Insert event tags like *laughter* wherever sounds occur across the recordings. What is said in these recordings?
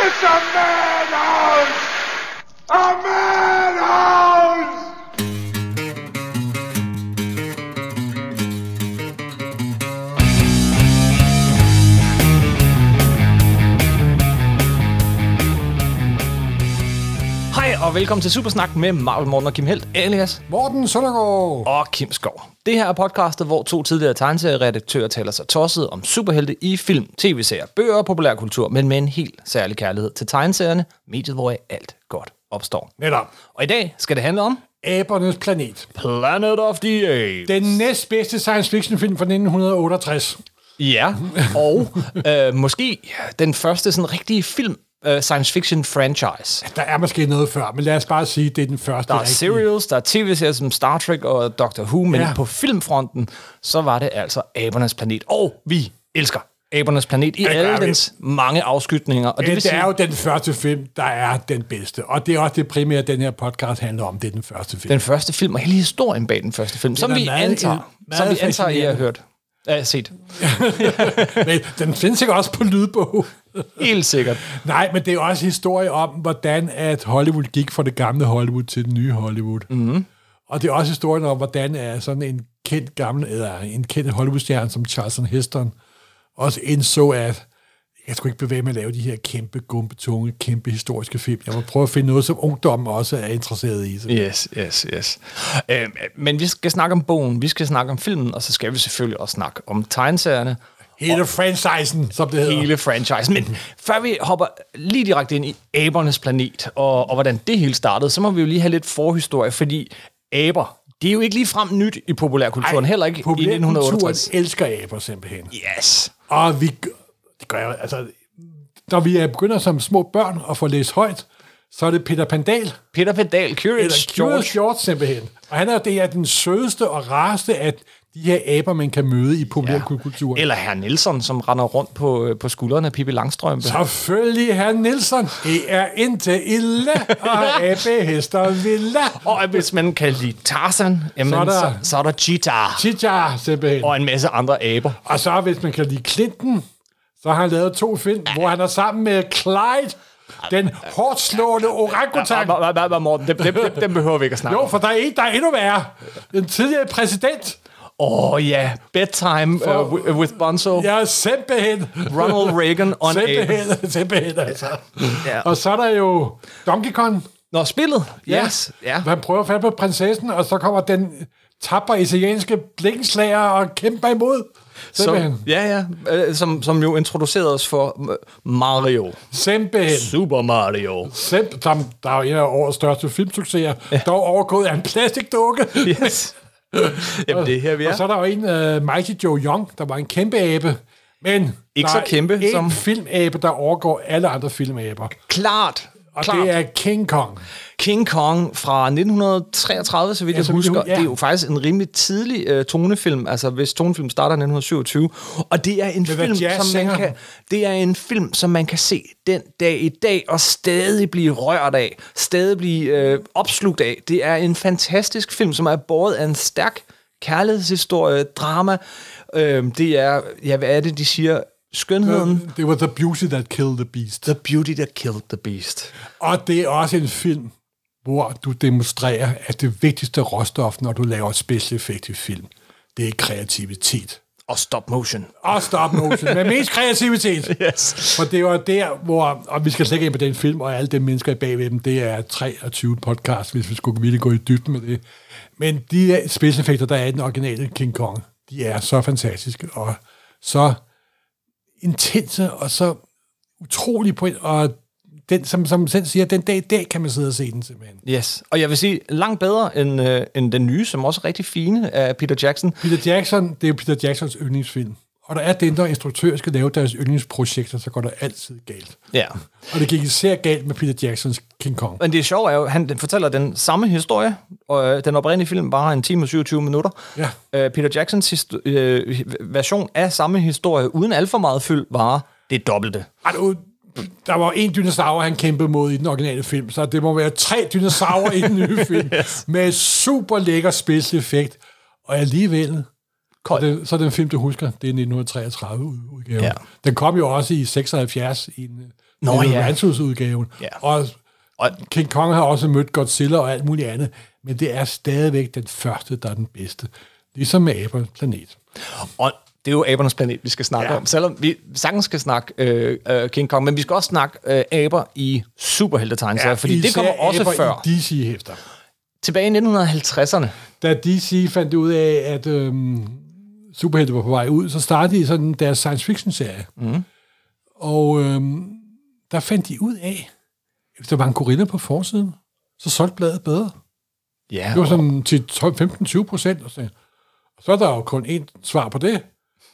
It's a madhouse! A madhouse! Hej og velkommen til Supersnak med Marvel Morten og Kim Helt, alias Morten Søndergaard. og Kim Skov. Det her er podcastet, hvor to tidligere tegneserieredaktører taler sig tosset om superhelte i film, tv-serier, bøger og populærkultur, men med en helt særlig kærlighed til tegneserierne, mediet, hvor alt godt opstår. Netop. Og i dag skal det handle om Abernes Planet. Planet of the Apes. Den næstbedste science fiction film fra 1968. Ja, og øh, måske den første sådan rigtige film, øh, science fiction franchise. Der er måske noget før, men lad os bare sige, det er den første Der er rigtige. serials, der er tv-serier som Star Trek og Doctor Who, men Ja. ja. på filmfronten, så var det altså Abernes Planet. Og vi elsker Abernes Planet i Det alle vi. dens mange afskytninger. Og det vil det sige, er jo den første film, der er den bedste. Og det er også det primære, den her podcast handler om. Det er den første film. den første film og hele historien bag den første film, som er vi meget- antager, meget som vi antager, I har hørt. Ja, set. *laughs* Men den findes sikkert også på lydbog. Helt sikkert. Nej, men det er også historie om, hvordan at Hollywood gik fra det gamle Hollywood til det nye Hollywood. Mm. Og det er også historien om, hvordan er sådan en kendt gammel, eller en kendt Hollywood-stjerne som Charleston Heston også indså, at jeg skulle ikke bevæge mig at lave de her kæmpe, gumpe, tunge, kæmpe historiske film. Jeg må prøve at finde noget, som ungdommen også er interesseret i. Så. Yes, yes, yes. Øh, men vi skal snakke om bogen, vi skal snakke om filmen, og så skal vi selvfølgelig også snakke om tegneserierne, Hele franchisen, som det hedder. hele franchisen. Men før vi hopper lige direkte ind i abernes planet, og, og hvordan det hele startede, så må vi jo lige have lidt forhistorie, fordi aber, det er jo ikke lige frem nyt i populærkulturen, heller ikke i populærkulturen 1968. elsker aber simpelthen. Yes. Og vi, det gør jeg, altså, når vi er begynder som små børn at få læst højt, så er det Peter Pandal, Peter Pedal, Curious eller George. George George simpelthen. Og han er, det er den sødeste og rareste af de her aber, man kan møde i populærkulturen. Eller herr Nielsen, som render rundt på, øh, på skuldrene af Pippi Langstrømpe. Selvfølgelig herr Nielsen. Det er indtil ille, og abe hester villa. Og hvis man kan lide Tarzan, jamen, Så er der- så, så er der Cheetah. Chicha, simpelthen. Og en masse andre aber. Og så hvis man kan lide Clinton, så har han lavet to film, hvor han er sammen med Clyde, den hårdt slående orangutan. Hvad, Morten? Dem, dem, dem, dem behøver vi ikke at snakke Jo, om. for der er en, der er endnu værre. En tidligere præsident. Åh oh, ja, Bedtime For- uh, with- Bonzo. Ja, simpelthen. Ronald Reagan on. Simpelthen, *laughs* simpelthen, altså. Ja. Og så er der jo Donkey Kong. Nå, spillet. Yes. Ja. Man prøver at falde på prinsessen, og så kommer den tapper italienske blikkenslager og kæmper imod. Simpelthen. Som, ja, ja. øh, Som, som jo introducerede os for øh, Mario. Simpelthen. Super Mario. Simp, som, der er jo en af årets største filmsucceser, ja. dog overgået af en plastikdukke. Yes. *laughs* *laughs* Jamen, det er her, vi er. Og så er der jo en, uh, Mighty Joe Young, der var en kæmpe abe. Men Ikke så kæmpe en som- filmabe, der overgår alle andre filmaber. Klart. Og Klart. det er King Kong. King Kong fra 1933, så vidt Ja, jeg husker. jo- ja. Det er jo faktisk en rimelig tidlig uh, tonefilm, altså hvis tonefilm starter i 1927. Og det er en hvad film, som man kan, det er en film, som man kan se den dag i dag, og stadig blive rørt af, stadig blive uh, opslugt af. Det er en fantastisk film, som er båret af en stærk kærlighedshistorie, drama. Uh, det er, ja, hvad er det, de siger? Skønheden. Det var The Beauty That Killed the Beast. The Beauty That Killed the Beast. Og det er også en film, hvor du demonstrerer, at det vigtigste råstof, når du laver special effect i film, det er kreativitet. Og stop motion. Og stop motion, men mest kreativitet. *laughs* Yes. For det var der, hvor, og vi skal slet ikke ind på den film, og alle de mennesker bagved dem, det er 23 podcast, hvis vi skulle ville gå i dybden med det. Men de special effekter, der er i den originale King Kong, de er så fantastiske, og så intense, og så utrolig på og den, som, som selv siger, den dag i dag kan man sidde og se den simpelthen. Yes, og jeg vil sige, langt bedre end, øh, end den nye, som også er rigtig fine af Peter Jackson. Peter Jackson, det er jo Peter Jacksons yndlingsfilm. Og der er den, der instruktører skal lave deres yndlingsprojekter, så går det altid galt. Ja. Og det gik især galt med Peter Jacksons King Kong. Men det sjove er jo, at han den fortæller den samme historie, og øh, den oprindelige film bare en time og 27 minutter. Ja. Øh, Peter Jacksons histo- øh, version af samme historie, uden alt for meget fyld, var det dobbelte. Ej, du, der var en dinosaur, han kæmpede mod i den originale film, så det må være tre dinosaurer i den nye *laughs* film, yes. med super lækker special effekt. Og alligevel, så Kold. den, så den film, du husker, det er 1933 ud- udgave. Ja. Den kom jo også i 76 i en øh, Nå, Eller ja. Ransos-udgaven. Ja. Og Og King Kong har også mødt Godzilla og alt muligt andet, men det er stadigvæk den første, der er den bedste. Ligesom med Aber Planet. Og det er jo abernes planet, vi skal snakke Ja. om. Selvom vi sagtens skal snakke øh, øh, King Kong, men vi skal også snakke øh, aber i superheltetegneserier, ja, fordi det kommer også aber før. i DC-hæfter. Tilbage i 1950'erne. Da DC fandt ud af, at øhm, superhelte var på vej ud, så startede de sådan deres science fiction-serie. Mm. Og øhm, der fandt de ud af, at hvis der var en gorilla på forsiden, så solgte bladet bedre. Ja, Det var sådan til 15-20 procent. Og så, og så er der jo kun én svar på det.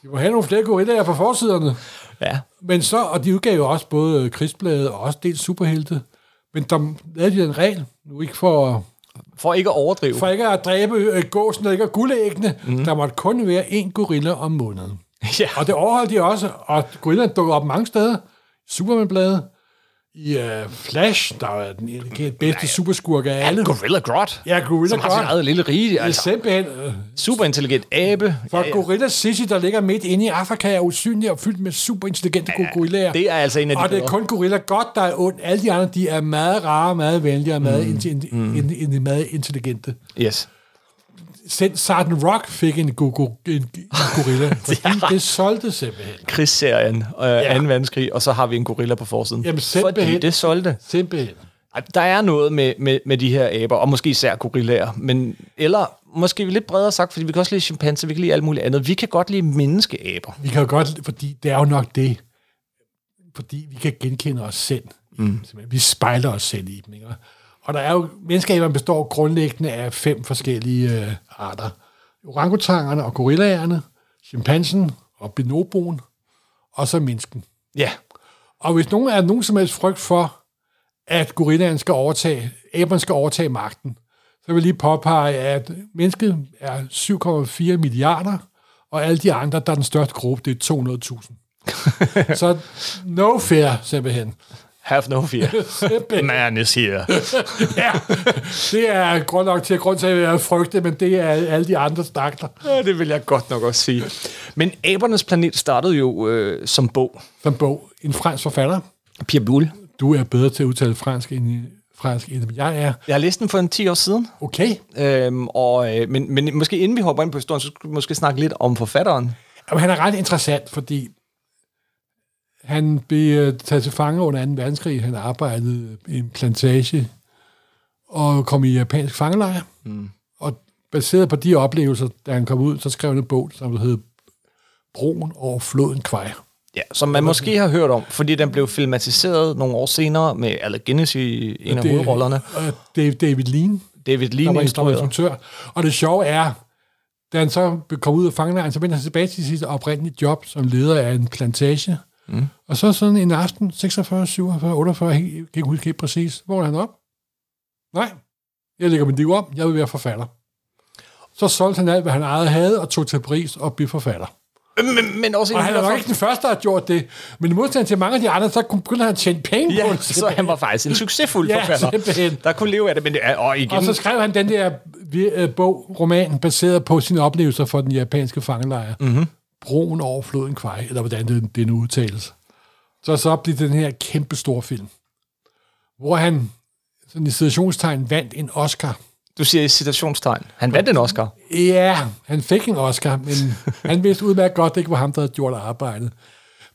Vi må have nogle flere gorillaer på forsiderne. ja. Men så, og de udgav jo også både krigsbladet og også dels superhelte. Men der lavede de en regel, nu ikke for, For ikke at overdrive. for ikke at dræbe øh, gåsen og ikke at guldæggene. Mm. Der måtte kun være én gorilla om måneden. Ja. Og det overholdt de også, og gorillaen dukker op mange steder. Superman-bladet, i uh, Flash, der er den elegant bedste superskurk af alle. Gorilla Grodd. Ja, Gorilla som har sit Grodd. eget lille rige. Det er Altså, simpelthen... Øh, superintelligent abe. for ja, ja. Gorilla Sissy, der ligger midt inde i Afrika, er usynlig og fyldt med superintelligente ja, gorillaer. Det er altså en af de og det er kun Gorilla godt, der er ondt. Alle de andre, de er meget rare, meget venlige og meget, mm. in, in, in, in, meget intelligente. Yes. Selv Sergeant Rock fik en, go, go, en, gorilla, *laughs* fordi Ja. det solgte simpelthen. Krigsserien, øh, ja. 2. verdenskrig, og så har vi en gorilla på forsiden. Jamen, Fordi simpelthen. det solgte. Simpelthen. Der er noget med, med, med de her aber, og måske især gorillaer, men, eller måske lidt bredere sagt, fordi vi kan også lide chimpanser, vi kan lide alt muligt andet. Vi kan godt lide menneskeaber. Vi kan godt, fordi det er jo nok det, fordi vi kan genkende os selv. Mm. Vi spejler os selv i dem. Ikke? Og der er jo, menneskeaberne består grundlæggende af fem forskellige øh, arter. Orangutangerne og gorillaerne, chimpansen og bonoboen, og så mennesken. Ja, Og hvis nogen er nogen som helst frygt for, at gorillaen skal overtage, aberne skal overtage magten, så vil jeg lige påpege, at mennesket er 7,4 milliarder, og alle de andre, der er den største gruppe, det er 200.000. *laughs* så no fair, simpelthen. Have no fear. *laughs* Man is here. *laughs* ja, det er grund nok til at grund til at frygte, men det er alle de andre stakler. Ja, det vil jeg godt nok også sige. Men Abernes Planet startede jo øh, som bog. Som bog. En fransk forfatter. Pierre Boulle. Du er bedre til at udtale fransk end, fransk, end jeg er. Jeg har læst den for en 10 år siden. Okay. Øhm, og, øh, men, men måske inden vi hopper ind på historien, så skulle vi måske snakke lidt om forfatteren. Jamen, han er ret interessant, fordi han blev øh, taget til fange under 2. verdenskrig. Han arbejdede i en plantage og kom i japansk fangelejr. Mm. Og baseret på de oplevelser, da han kom ud, så skrev han en bog, som hed Broen over floden Kvej. Ja, som man måske har hørt om, fordi den blev filmatiseret nogle år senere med Alec Guinness i en af Det- hovedrollerne. David Lean, David Lean der var instruktør. Og det sjove er, da han så kom ud af fangelejren, så vendte han tilbage til sit oprindelige job som leder af en plantage. Mm. Og så sådan en aften, 46, 47, 48, jeg kan ikke huske helt præcis, hvor er han op? Nej, jeg lægger mit liv om, jeg vil være forfatter. Så solgte han alt, hvad han ejede havde, og tog til Paris og blev forfatter. Men, men også Og han er nok for- ikke den første, der har gjort det, men i modsætning til mange af de andre, så begyndte han at tjene penge på Ja, det. så han var faktisk en succesfuld *laughs* Ja, forfatter, simpelthen. der kunne leve af det. Men det er, og igen, Og så skrev han den der øh, bog, roman, baseret på sine oplevelser fra den japanske fangelejr. Mm-hmm. Broen over floden Kwai, eller hvordan det, det nu udtales. Så så blev den her kæmpe store film, hvor han sådan i situationstegn vandt en Oscar. du siger i citationstegn. Han vandt en Oscar. Ja, han fik en Oscar, men *laughs* han vidste udmærket godt, det ikke var ham, der havde gjort arbejdet.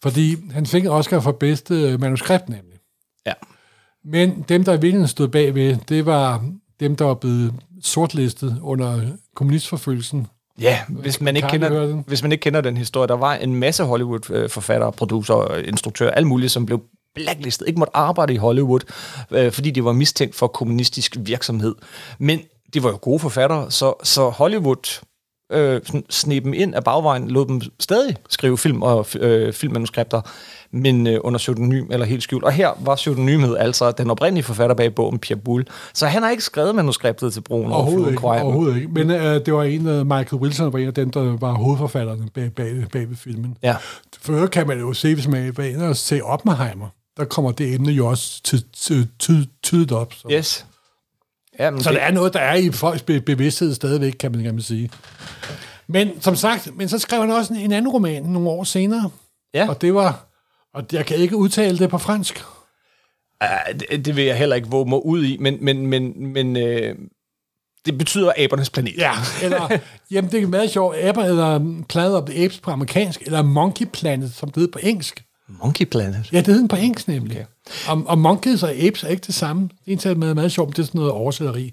Fordi han fik en Oscar for bedste øh, manuskript nemlig. Ja. Men dem, der i virkeligheden stod bagved, det var dem, der var blevet sortlistet under kommunistforfølgelsen. Ja, hvis man, ikke kender, hvis man ikke kender den historie, der var en masse Hollywood-forfattere, producer, instruktører, alt muligt, som blev blacklistet, ikke måtte arbejde i Hollywood, øh, fordi de var mistænkt for kommunistisk virksomhed. Men de var jo gode forfattere, så, så Hollywood øh, sneb dem ind af bagvejen, lod dem stadig skrive film og øh, filmmanuskripter, men øh, under pseudonym eller helt skjult. Og her var pseudonymet altså den oprindelige forfatter bag bogen, Pierre Boulle. Så han har ikke skrevet manuskriptet til Broen over Overhovedet ikke, overhovedet ikke. Men øh, det var en af Michael Wilson, var en af dem, der var hovedforfatterne bag, bag, bag ved filmen. Ja. For kan man jo se, hvis man er inde og se Oppenheimer, der kommer det emne jo også ty, ty, ty, tydet op. Så. Yes. Ja, men Så det er noget, der er i folks be- bevidsthed stadigvæk, kan man, kan man sige. Men som sagt, men så skrev han også en, en anden roman nogle år senere. Ja. Og det var, og jeg kan ikke udtale det på fransk. Uh, det, det vil jeg heller ikke våge mig ud i, men, men, men, men øh, det betyder abernes planet. Ja, eller, jamen det er meget sjovt, Aber eller Planet of the Apes på amerikansk, eller Monkey Planet, som det hedder på engelsk. Monkey Planet. Ja, det hedder den på engelsk nemlig. Okay. Og, og monkeys og apes er ikke det samme. Det er en meget, meget sjovt, det er sådan noget oversætteri.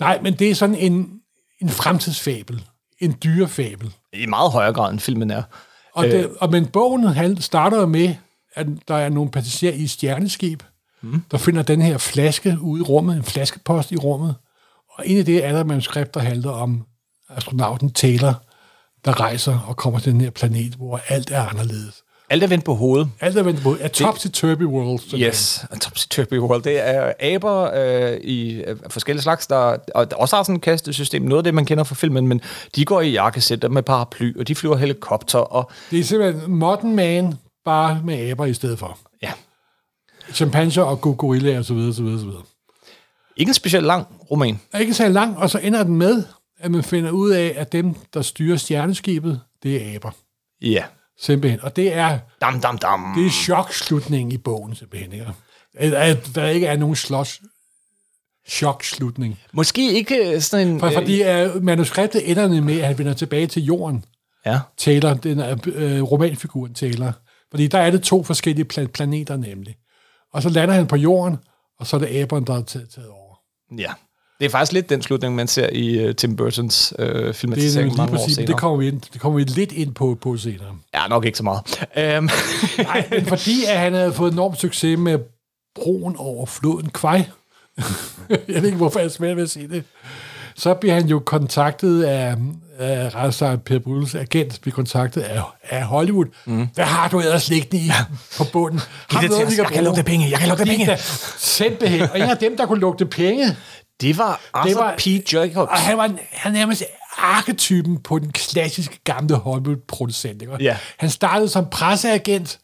Nej, men det er sådan en, en fremtidsfabel. En dyrefabel. I meget højere grad, end filmen er. Og, det, og men bogen han starter med, at der er nogle passagerer i et stjerneskib, mm. der finder den her flaske ude i rummet, en flaskepost i rummet. Og en af det er der manuskript, der handler om astronauten Taylor, der rejser og kommer til den her planet, hvor alt er anderledes. Alt er vendt på hovedet. Alt er vendt på A Topsy-Turvy World. simpelthen. Yes, a topsy-turvy world. Det er aber øh, i øh, forskellige slags, der, og der også har sådan et kastesystem. Noget af det, man kender fra filmen, men de går i jakkesætter med paraply, og de flyver helikopter, og Det er simpelthen Modern Man, bare med aber i stedet for. ja, Chimpanser og go- gorillaer osv. osv., osv. ikke en specielt lang roman. er ikke så lang, og så ender den med, at man finder ud af, at dem, der styrer stjerneskibet, det er aber. Ja. Simpelthen. Og det er, Dam, dam, dam. det er chokslutningen i bogen, simpelthen. Ikke? At, der ikke er nogen slås chokslutning. Måske ikke sådan en... For, fordi uh, manuskriptet ender med, at han vender tilbage til jorden. Ja. Taylor, den er øh, romanfiguren Taylor. Fordi der er det to forskellige pla- planeter nemlig. Og så lander han på jorden, og så er det aberen, der er taget, taget over. ja. Det er faktisk lidt den slutning, man ser i uh, Tim Burtons Det er filmatisering nemlig lige mange år senere. det kommer vi, ind, det kommer vi lidt ind på, på senere. Ja, nok ikke så meget. Um, *laughs* Nej, men fordi at han havde fået enorm succes med broen over floden Kwai. *laughs* jeg ved ikke, hvorfor jeg er svært ved at sige det. Så bliver han jo kontaktet af, af retssagt Per Brydels agent, bliver kontaktet af, af Hollywood. Mm. Hvad har du ellers liggende i på bunden? Har det noget, Jeg kan lugte penge, jeg kan lugte penge. Simpelthen. Og en af dem, der kunne lugte penge, det var Arthur var- P. Jacobs. og han var, han nærmest arketypen på den klassiske gamle Hollywood-producent. Ikke? Ja. Han startede som presseagent,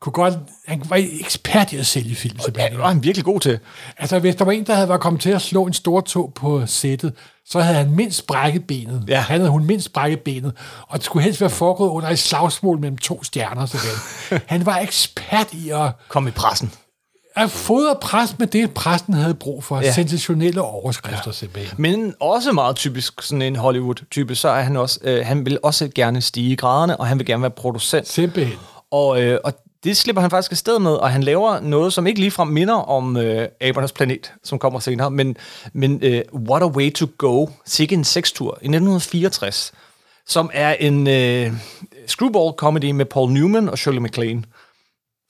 kunne godt, han var ekspert i at sælge film. Ja, det var han virkelig god til. Altså, hvis der var en, der havde været kommet til at slå en stor tog på sættet, så havde han mindst brækket benet. Ja. Han havde hun mindst brækket benet. Og det skulle helst være foregået under et slagsmål mellem to stjerner. Simpelthen. *laughs* han var ekspert i at, Kom i pressen. At fodre pres med det, pressen havde brug for. Ja. Ja. Sensationelle overskrifter, simpelthen. Men også meget typisk sådan en Hollywood-type, så er han også, øh, han vil også gerne stige i graderne, og han vil gerne være producent. Simpelthen. Og, øh, og det slipper han faktisk afsted med, og han laver noget, som ikke ligefrem minder om øh, Abernes Planet, som kommer senere, men, men øh, What a Way to Go, sikke en sextur, i 1964, som er en øh, screwball-comedy med Paul Newman og Shirley MacLaine.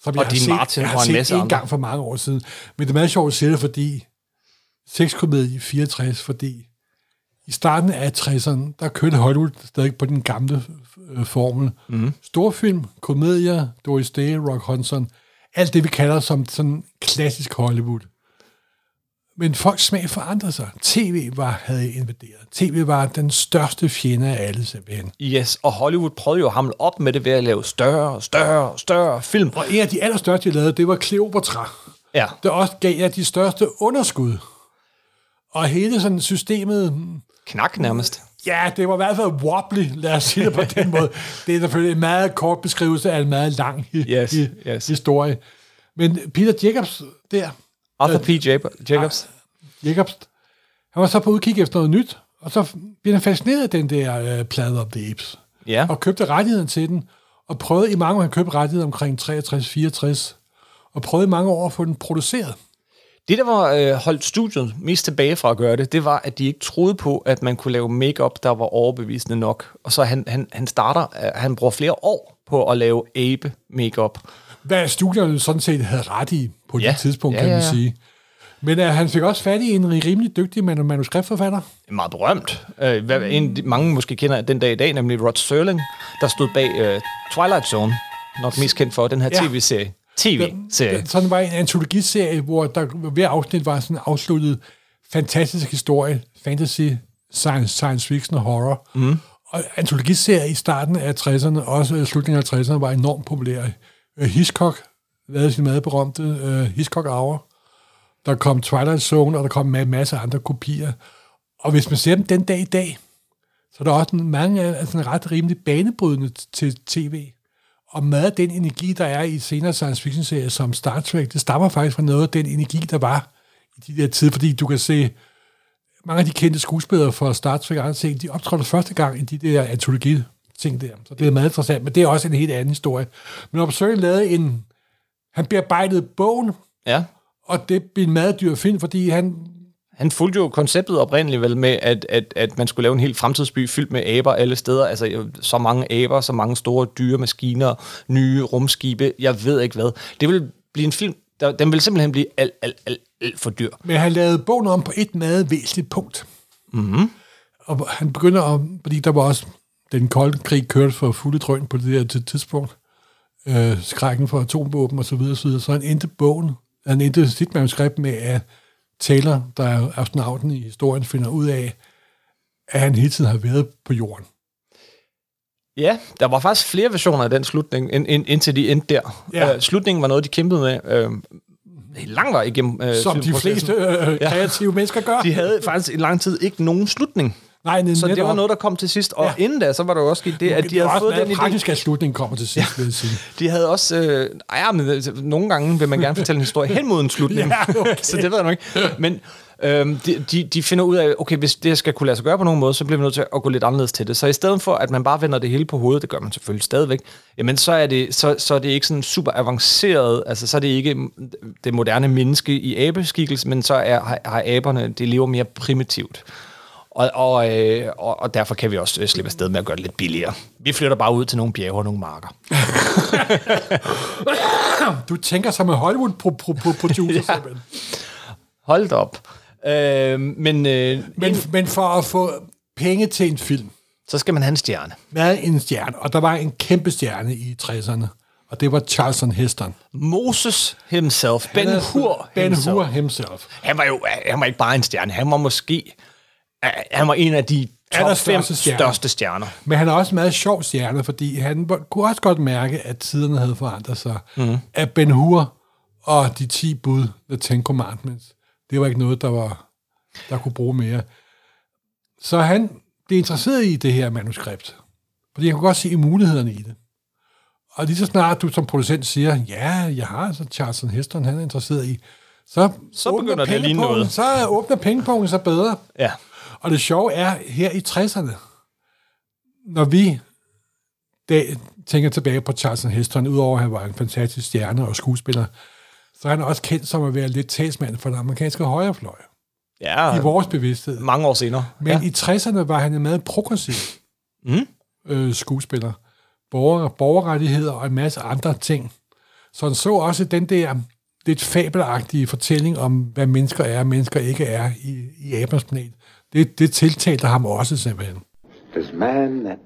Som Og Dean Martin jeg har og en set masse en andre. gang for mange år siden. Men det er meget sjovt at se det, fordi sexkomedie i 64, fordi i starten af 60'erne, der kørte Hollywood stadig på den gamle øh, formel. Mm. Storfilm, komedier, Doris Day, Rock Hudson, alt det, vi kalder som sådan klassisk Hollywood. Men folks smag forandrede sig. TV var, havde invaderet. TV var den største fjende af alle simpelthen. Yes, og Hollywood prøvede jo at hamle op med det ved at lave større, større, større film. Og en af de allerstørste, jeg lavede, det var Cleopatra. Ja, der også gav jer de største underskud. Og hele sådan systemet, knak nærmest. ja, det var i hvert fald wobbly, lad os sige det på den måde. *laughs* Det er selvfølgelig en meget kort beskrivelse af en meget lang Yes, yes. historie. Men Peter Jacobs der, Arthur P. Jab- Jacobs. Jacobs, han var så på udkig efter noget nyt, og så blev han fascineret af den der uh, Planet of the Apes, Ja. og købte rettigheden til den, og prøvede i mange år, han købte rettigheden omkring 63-64, og prøvede i mange år at få den produceret. Det, der var øh, holdt studiet mest tilbage fra at gøre det, det var, at de ikke troede på, at man kunne lave makeup, der var overbevisende nok. Og så han, han, han starter, øh, han bruger flere år på at lave abe makeup. hvad studierne sådan set havde ret i på Ja. det tidspunkt, Ja, kan ja, man ja. sige. Men uh, han fik også fat i en rimelig dygtig manu- manuskriptforfatter. Meget berømt. Øh, hvad, en, af de mange måske kender den dag i dag, nemlig Rod Serling, der stod bag øh, Twilight Zone. Nok mest kendt for den her Ja. tv-serie. TV-serie. Sådan var en antologiserie, hvor der hver afsnit var sådan en afsluttet fantastisk historie, fantasy, science, science fiction og horror. Mm. Og antologiserie i starten af 60'erne, også slutningen af 60'erne, var enormt populær. Øh, Hitchcock lavede sin meget berømte uh, øh, Hitchcock Hour. Der kom Twilight Zone, og der kom en masse andre kopier. Og hvis man ser dem den dag i dag, så er der også mange af sådan ret rimelig banebrydende til tv. Og meget af den energi, der er i senere science fiction serier som Star Trek, det stammer faktisk fra noget af den energi, der var i de der tider, fordi du kan se, mange af de kendte skuespillere fra Star Trek og andre ting, de optrådte første gang i de der antologi ting der. Så det er meget interessant, men det er også en helt anden historie. Men Observer lavede en... Han bearbejdede bogen, Ja. og det blev en meget dyr film, fordi han... Han fulgte jo konceptet oprindeligt vel med, at, at, at man skulle lave en helt fremtidsby fyldt med aber alle steder. Altså så mange aber, så mange store dyre maskiner, nye rumskibe, jeg ved ikke hvad. Det vil blive en film, der, den vil simpelthen blive alt, alt, alt, alt for dyr. Men han lavede bogen om på et meget væsentligt punkt. Mm-hmm. Og han begynder at... Fordi der var også... Den kolde krig kørte for fulde drøn på det der ti- tidspunkt. Øh, skrækken for atomvåben og så videre, så han endte bogen... Han endte sit manuskript med, at Taylor, der er astronauten i historien, finder ud af, at han hele tiden har været på jorden. Ja, der var faktisk flere versioner af den slutning, ind, ind, indtil de endte der. Ja. Øh, slutningen var noget, de kæmpede med øh, lang vej igennem øh, Som de fleste øh, kreative mennesker gør. De havde faktisk i lang tid ikke nogen slutning. Nej, net- Så det var noget, der kom til sidst. Og Ja. inden da, så var der jo også sket det, at de det havde fået den idé. praktisk, at slutningen kommer til sidst, vil jeg sige. De havde også... Øh, ja, men altså, nogle gange vil man gerne fortælle en historie hen mod en slutning. *laughs* Ja, okay. *laughs* så det ved jeg nok ikke. Men øhm, de, de, de finder ud af, okay, hvis det skal kunne lade sig gøre på nogen måde, så bliver vi nødt til at gå lidt anderledes til det. Så i stedet for, at man bare vender det hele på hovedet, det gør man selvfølgelig stadigvæk, jamen så er det, så, så er det ikke sådan super avanceret, altså så er det ikke det moderne menneske i abeskikkelse, men så er, har, har aberne, det lever mere primitivt. Og, og, øh, og, og derfor kan vi også øh, slippe afsted med at gøre det lidt billigere. Vi flytter bare ud til nogle bjerge og nogle marker. *laughs* Du tænker som en Hollywood-producer, *laughs* ja. Hold op. Øh, men øh, Men, men for at få penge til en film, så skal man have en stjerne. hvad en stjerne? Og der var en kæmpe stjerne i 60'erne, og det var Charlton Heston. Moses himself, Ben Hur Ben himself. Hur himself. Han var jo han var ikke bare en stjerne, han var måske han var en af de top fem stjerner. største stjerner. Men han er også en meget sjov stjerne, fordi han kunne også godt mærke, at tiderne havde forandret sig. Mm. At Ben Hur og de 10 bud, The Ten Commandments, det var ikke noget, der var der kunne bruge mere. Så han blev interesseret i det her manuskript, fordi han kunne godt se mulighederne i det. Og lige så snart du som producent siger, ja, jeg har altså Charlton Heston, han er interesseret i, så, Så begynder det at ligne pengepunkten- noget. Så åbner pengepunkten så bedre. Ja. Og det sjove er, her i 60'erne, når vi dag, tænker tilbage på Charlton Heston, udover at han var en fantastisk stjerne og skuespiller, så er han også kendt som at være lidt talsmand for den amerikanske højrefløj, Ja, i vores bevidsthed. mange år senere. Men ja. i 60'erne var han en meget progressiv Mm. øh, skuespiller. Borger, borgerrettigheder og en masse andre ting. Så han så også den der lidt fabelagtige fortælling om, hvad mennesker er og mennesker ikke er i, i Abrams planet. Det, det tiltalte ham også simpelthen. Does man, that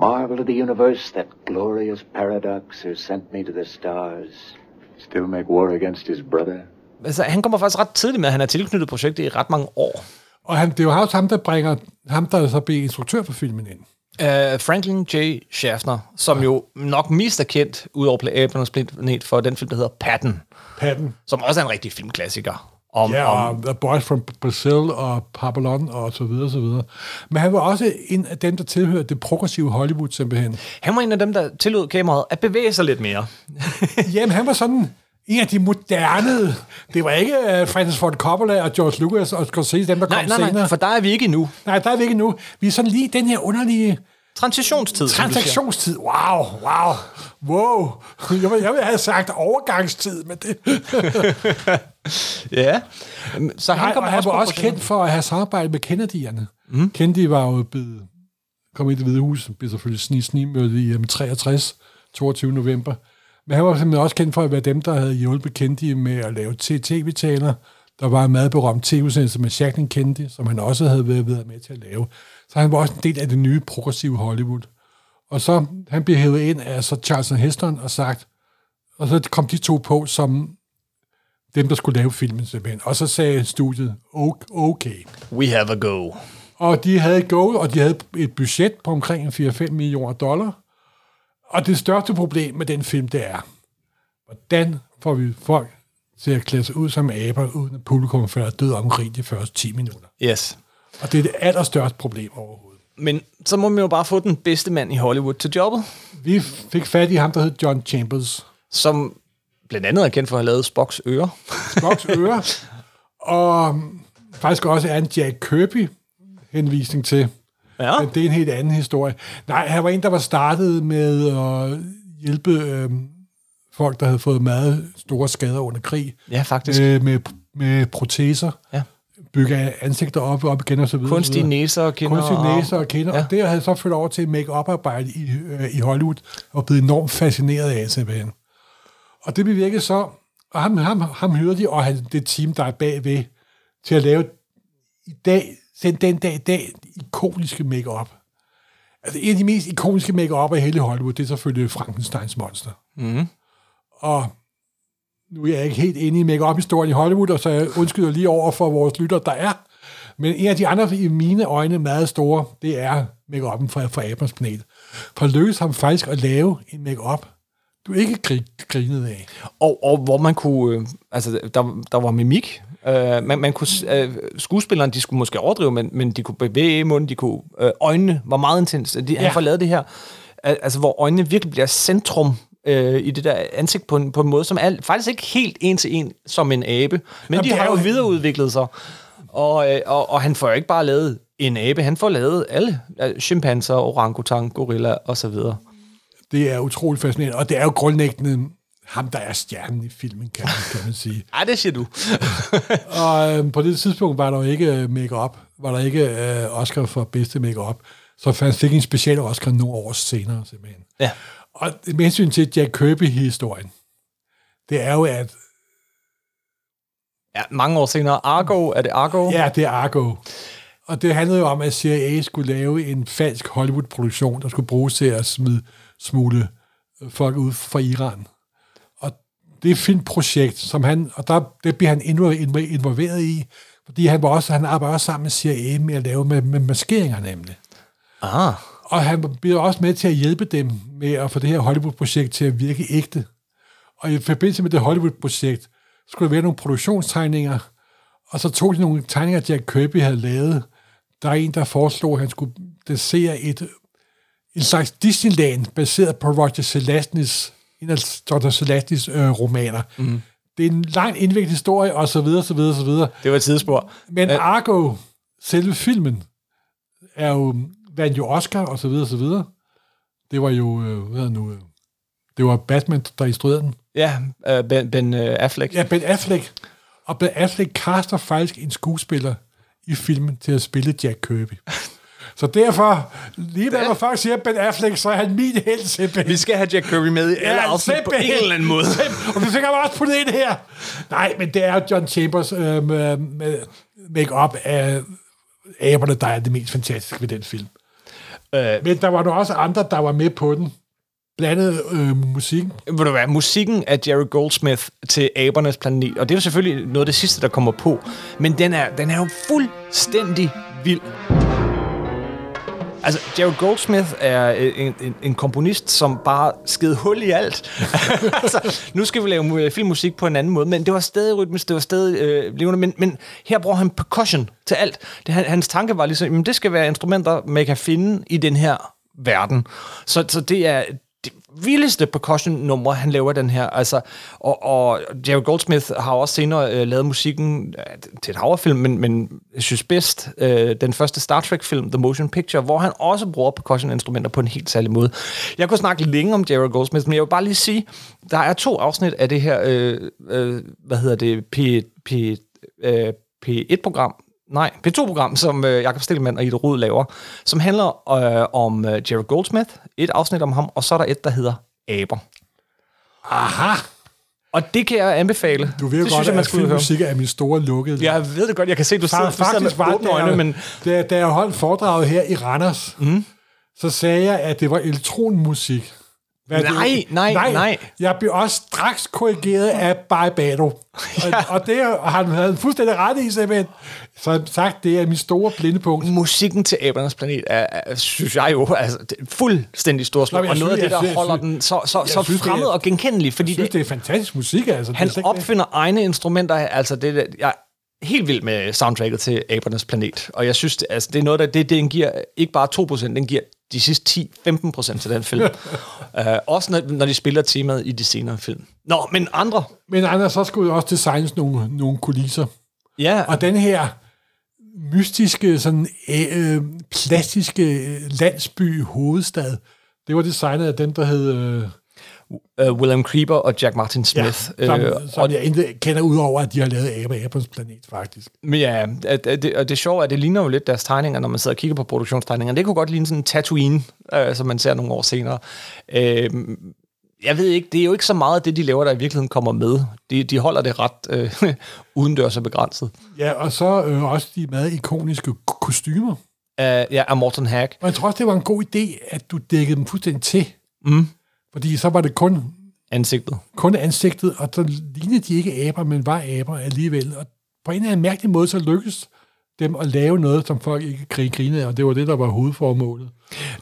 marvel of the universe, that glorious paradox who sent me to the stars, still make war against his brother? Altså, han kommer faktisk ret tidligt med, at han er tilknyttet projektet i ret mange år. Og han, det er jo også ham, der bringer ham, der så blev instruktør for filmen ind. Uh, Franklin J. Schaffner, som ja. jo nok mest er kendt, ud over Abernes Planet, for den film, der hedder Patton, Patton. som også er en rigtig filmklassiker. Om, Ja, om, og The Boys from Brazil og Papillon og så videre, så videre. Men han var også en af dem, der tilhørte det progressive Hollywood simpelthen. han var en af dem, der tillod kameraet at bevæge sig lidt mere. *laughs* Jamen, han var sådan en af de moderne. Det var ikke uh, Francis Ford Coppola og George Lucas og Scorsese, dem der nej, kom nej, senere. nej, for der er vi ikke endnu. Nej, der er vi ikke nu. Vi er sådan lige den her underlige Transitionstid, transaktionstid. Wow, wow, wow. Jeg vil, jeg vil have sagt overgangstid, men det... *laughs* Ja. Så han Nej, kommer og han også var også kendt for at have samarbejdet med Kennedy'erne. Mm. Kennedy var jo blevet, kom ind i det hvide hus, blev selvfølgelig sni snimøde i um, 63, 22. november. Men han var simpelthen også kendt for at være dem, der havde hjulpet Kennedy med at lave tv-taler. Der var en meget berømt tv-udsendelse med Jacqueline Kennedy, som han også havde været været med til at lave. Så han var også en del af det nye progressive Hollywood. Og så han blev hævet ind af så Charlton Heston og sagt, og så kom de to på som dem, der skulle lave filmen simpelthen. Og så sagde studiet, "Ok- okay. We have a go. Og de havde et go, og de havde et budget på omkring 4-5 millioner dollar. Og det største problem med den film, det er, hvordan får vi folk til at klæde sig ud som aber, uden at publikum falder død omkring de første 10 minutter. Yes. Og det er det allerstørste problem overhovedet. Men så må man jo bare få den bedste mand i Hollywood til jobbet, Vi fik fat i ham, der hed John Chambers. som blandt andet er kendt for at have lavet Spocks ører. Spocks *laughs* øre. Og faktisk også er en Jack Kirby henvisning til. Ja. Men det er en helt anden historie. Nej, han var en, der var startet med at hjælpe øhm, folk, der havde fået meget store skader under krig. Ja, faktisk. Øh, med, med proteser. Ja. Bygge ansigter op, op igen og så videre. Kunstige næser og kinder. Kunstige næser og kinder. Ja. Og det havde jeg så flyttet over til make-up-arbejde i, øh, i Hollywood, og blevet enormt fascineret af simpelthen. Og det bevirkede så, og ham, ham, ham hørte de, og han, det team, der er bagved, til at lave i dag, den, den dag i dag, ikoniske make-up. Altså en af de mest ikoniske make-up af hele Hollywood, det er selvfølgelig Frankensteins monster. Mhm. Og nu er jeg ikke helt inde i make-up-historien i Hollywood, og så jeg undskylder lige over for vores lytter, der er. Men en af de andre i mine øjne meget store, det er make-up'en fra, fra Abrams planet. For lykkedes ham faktisk at lave en make-up, du ikke gri- grinede af. Og, og hvor man kunne... Øh, altså, der, der var mimik. Øh, man, man kunne, øh, skuespillerne, de skulle måske overdrive, men, men de kunne bevæge munden, de kunne... Øh, øjnene var meget intense. De, ja. Han får lavet det her, al- altså, hvor øjnene virkelig bliver centrum øh, i det der ansigt på en, på en måde, som er faktisk ikke helt en til en som en abe. Men Jamen, de har jo jo- videreudviklet sig. Og, øh, og, og han får jo ikke bare lavet en abe, han får lavet alle. Øh, chimpanser, orangutang, gorilla osv. Det er utroligt fascinerende, og det er jo grundlæggende ham, der er stjernen i filmen, kan, man- kan man sige. Ej, det siger du. *laughs* Og øh, på det tidspunkt var der jo ikke øh, make-up, var der ikke øh, Oscar for bedste make-up, så han fik en special Oscar nogle år senere, simpelthen. Ja. Og med hensyn til Jack Kirby-historien, det er jo, at ja, mange år senere. Argo, er det Argo? ja, det er Argo. Og det handlede jo om, at CIA skulle lave en falsk Hollywood-produktion, der skulle bruges til at smide, smule øh, folk ud fra Iran. Og det er et filmprojekt, som han, og der, det bliver han invo- invo- involveret i, fordi han, var også, han arbejder også sammen med CIA med at lave med, med maskeringer nemlig. Ah. Og han bliver også med til at hjælpe dem med at få det her Hollywood-projekt til at virke ægte. Og i forbindelse med det Hollywood-projekt, skulle der være nogle produktionstegninger, og så tog de nogle tegninger, Jack Kirby havde lavet. Der er en, der foreslog, at han skulle desere et, en slags Disneyland, baseret på Roger Zelazny's, en af Roger Zelazny's øh, romaner. Mm. Det er en lang indviklet historie, og så videre, så videre, så videre. Det var et tidsspor. Men. Argo, selve filmen, er jo, vandt jo Oscar, og så videre, så videre. Det var jo, øh, hvad er det nu, øh, det var Batman, der instruerede den. Ja, øh, Ben, ben øh, Affleck. Ja, Ben Affleck. Og Ben Affleck kaster faktisk en skuespiller i filmen til at spille Jack Kirby. *laughs* Så derfor, lige hvad man faktisk siger Ben Affleck, så er han min held simpelthen. Vi skal have Jack Kirby med i alle afsnit på en eller anden måde. og vi fik ham også puttet ind her. Nej, men det er jo John Chambers øh, med, med make-up af aberne, der er det mest fantastiske ved den film. Øh, Men der var nu også andre, der var med på den. Blandet øh, musikken. ved du hvad, musikken af Jerry Goldsmith til Abernes Planet, og det er jo selvfølgelig noget af det sidste, der kommer på, men den er, den er jo fuldstændig vild. Altså, Jerry Goldsmith er øh, en, en, en komponist, som bare skede hul i alt. *laughs* altså, nu skal vi lave filmmusik på en anden måde, men det var stadig rytmisk, det var stadig øh, levende, men, men her bruger han percussion til alt. Det, han, hans tanke var ligesom, jamen, det skal være instrumenter, man kan finde i den her verden. Så, så det er det vildeste percussion-nummer, han laver den her. Altså, og, og Jerry Goldsmith har også senere øh, lavet musikken øh, til et havrefilm, men, men jeg synes bedst øh, den første Star Trek-film, The Motion Picture, hvor han også bruger percussion-instrumenter på en helt særlig måde. Jeg kunne snakke længe om Jerry Goldsmith, men jeg vil bare lige sige, der er to afsnit af det her, øh, øh, hvad hedder det, P, P, øh, P1-program, Nej, P2-program, som øh, Jakob Stilman og Ida Rud laver, som handler øh, om øh, Jerry Goldsmith, et afsnit om ham, og så er der et, der hedder Aber. Aha! Og det kan jeg anbefale. Du ved jo det godt, synes jeg, man at skulle høre. filmmusik er min store lukkede. Jeg ved det godt, jeg kan se, du sidder, du sidder faktisk med åbne øjne, men da, da jeg holdt foredraget her i Randers, mm. så sagde jeg, at det var elektronmusik. Hvad Nej, det, nej, nej. Jeg blev også straks korrigeret af Barbado. Og, og det og han havde fuldstændig ret i, simpelthen. Så sagt, det er min store blindepunkt. musikken til Abernes Planet er, er, synes jeg jo, altså, det er fuldstændig storslået, og noget af synes- det, der synes- holder jeg den så, så, så synes, det er- fremmed og genkendelig, fordi Jeg synes, det, det er fantastisk musik, altså. han er ikke det. opfinder egne instrumenter, altså det, jeg helt vild med soundtracket til Abernes Planet. Og jeg synes, det, altså, det er noget, der det, den giver ikke bare 2%, den giver de sidste 10-15% til den film. uh, *laughs* også når, når de spiller temaet i de senere film. Nå, men andre. Men Anders, så skulle jo også designes nogle, nogle kulisser. Ja, Og den her mystiske, sådan øh, plastiske landsby hovedstad, det var designet af dem, der hed... Øh, uh, William Creeper og Jack Martin Smith. som, Øh, som jeg ikke kender ud over, at de har lavet Aber Abers planet, faktisk. Men ja, at, at det, og det er sjovt, at det ligner jo lidt deres tegninger, når man sidder og kigger på produktionstegningerne. Det kunne godt ligne sådan en Tatooine, øh, som man ser nogle år senere. Øh, jeg ved ikke, det er jo ikke så meget af det, de laver, der i virkeligheden kommer med. De, de holder det ret øh, *laughs* udendørs og begrænset. Ja, og så øh, også de meget ikoniske kostymer. Uh, ja, af Morton Hack. Og jeg tror også, det var en god idé, at du dækkede dem fuldstændig til. Mm. Fordi så var det kun, Ansigtet. kun ansigtet, og så lignede de ikke aber, men var aber alligevel. Og på en eller anden mærkelig måde, så lykkedes dem at lave noget, som folk ikke grin- grinede af, og det var det, der var hovedformålet.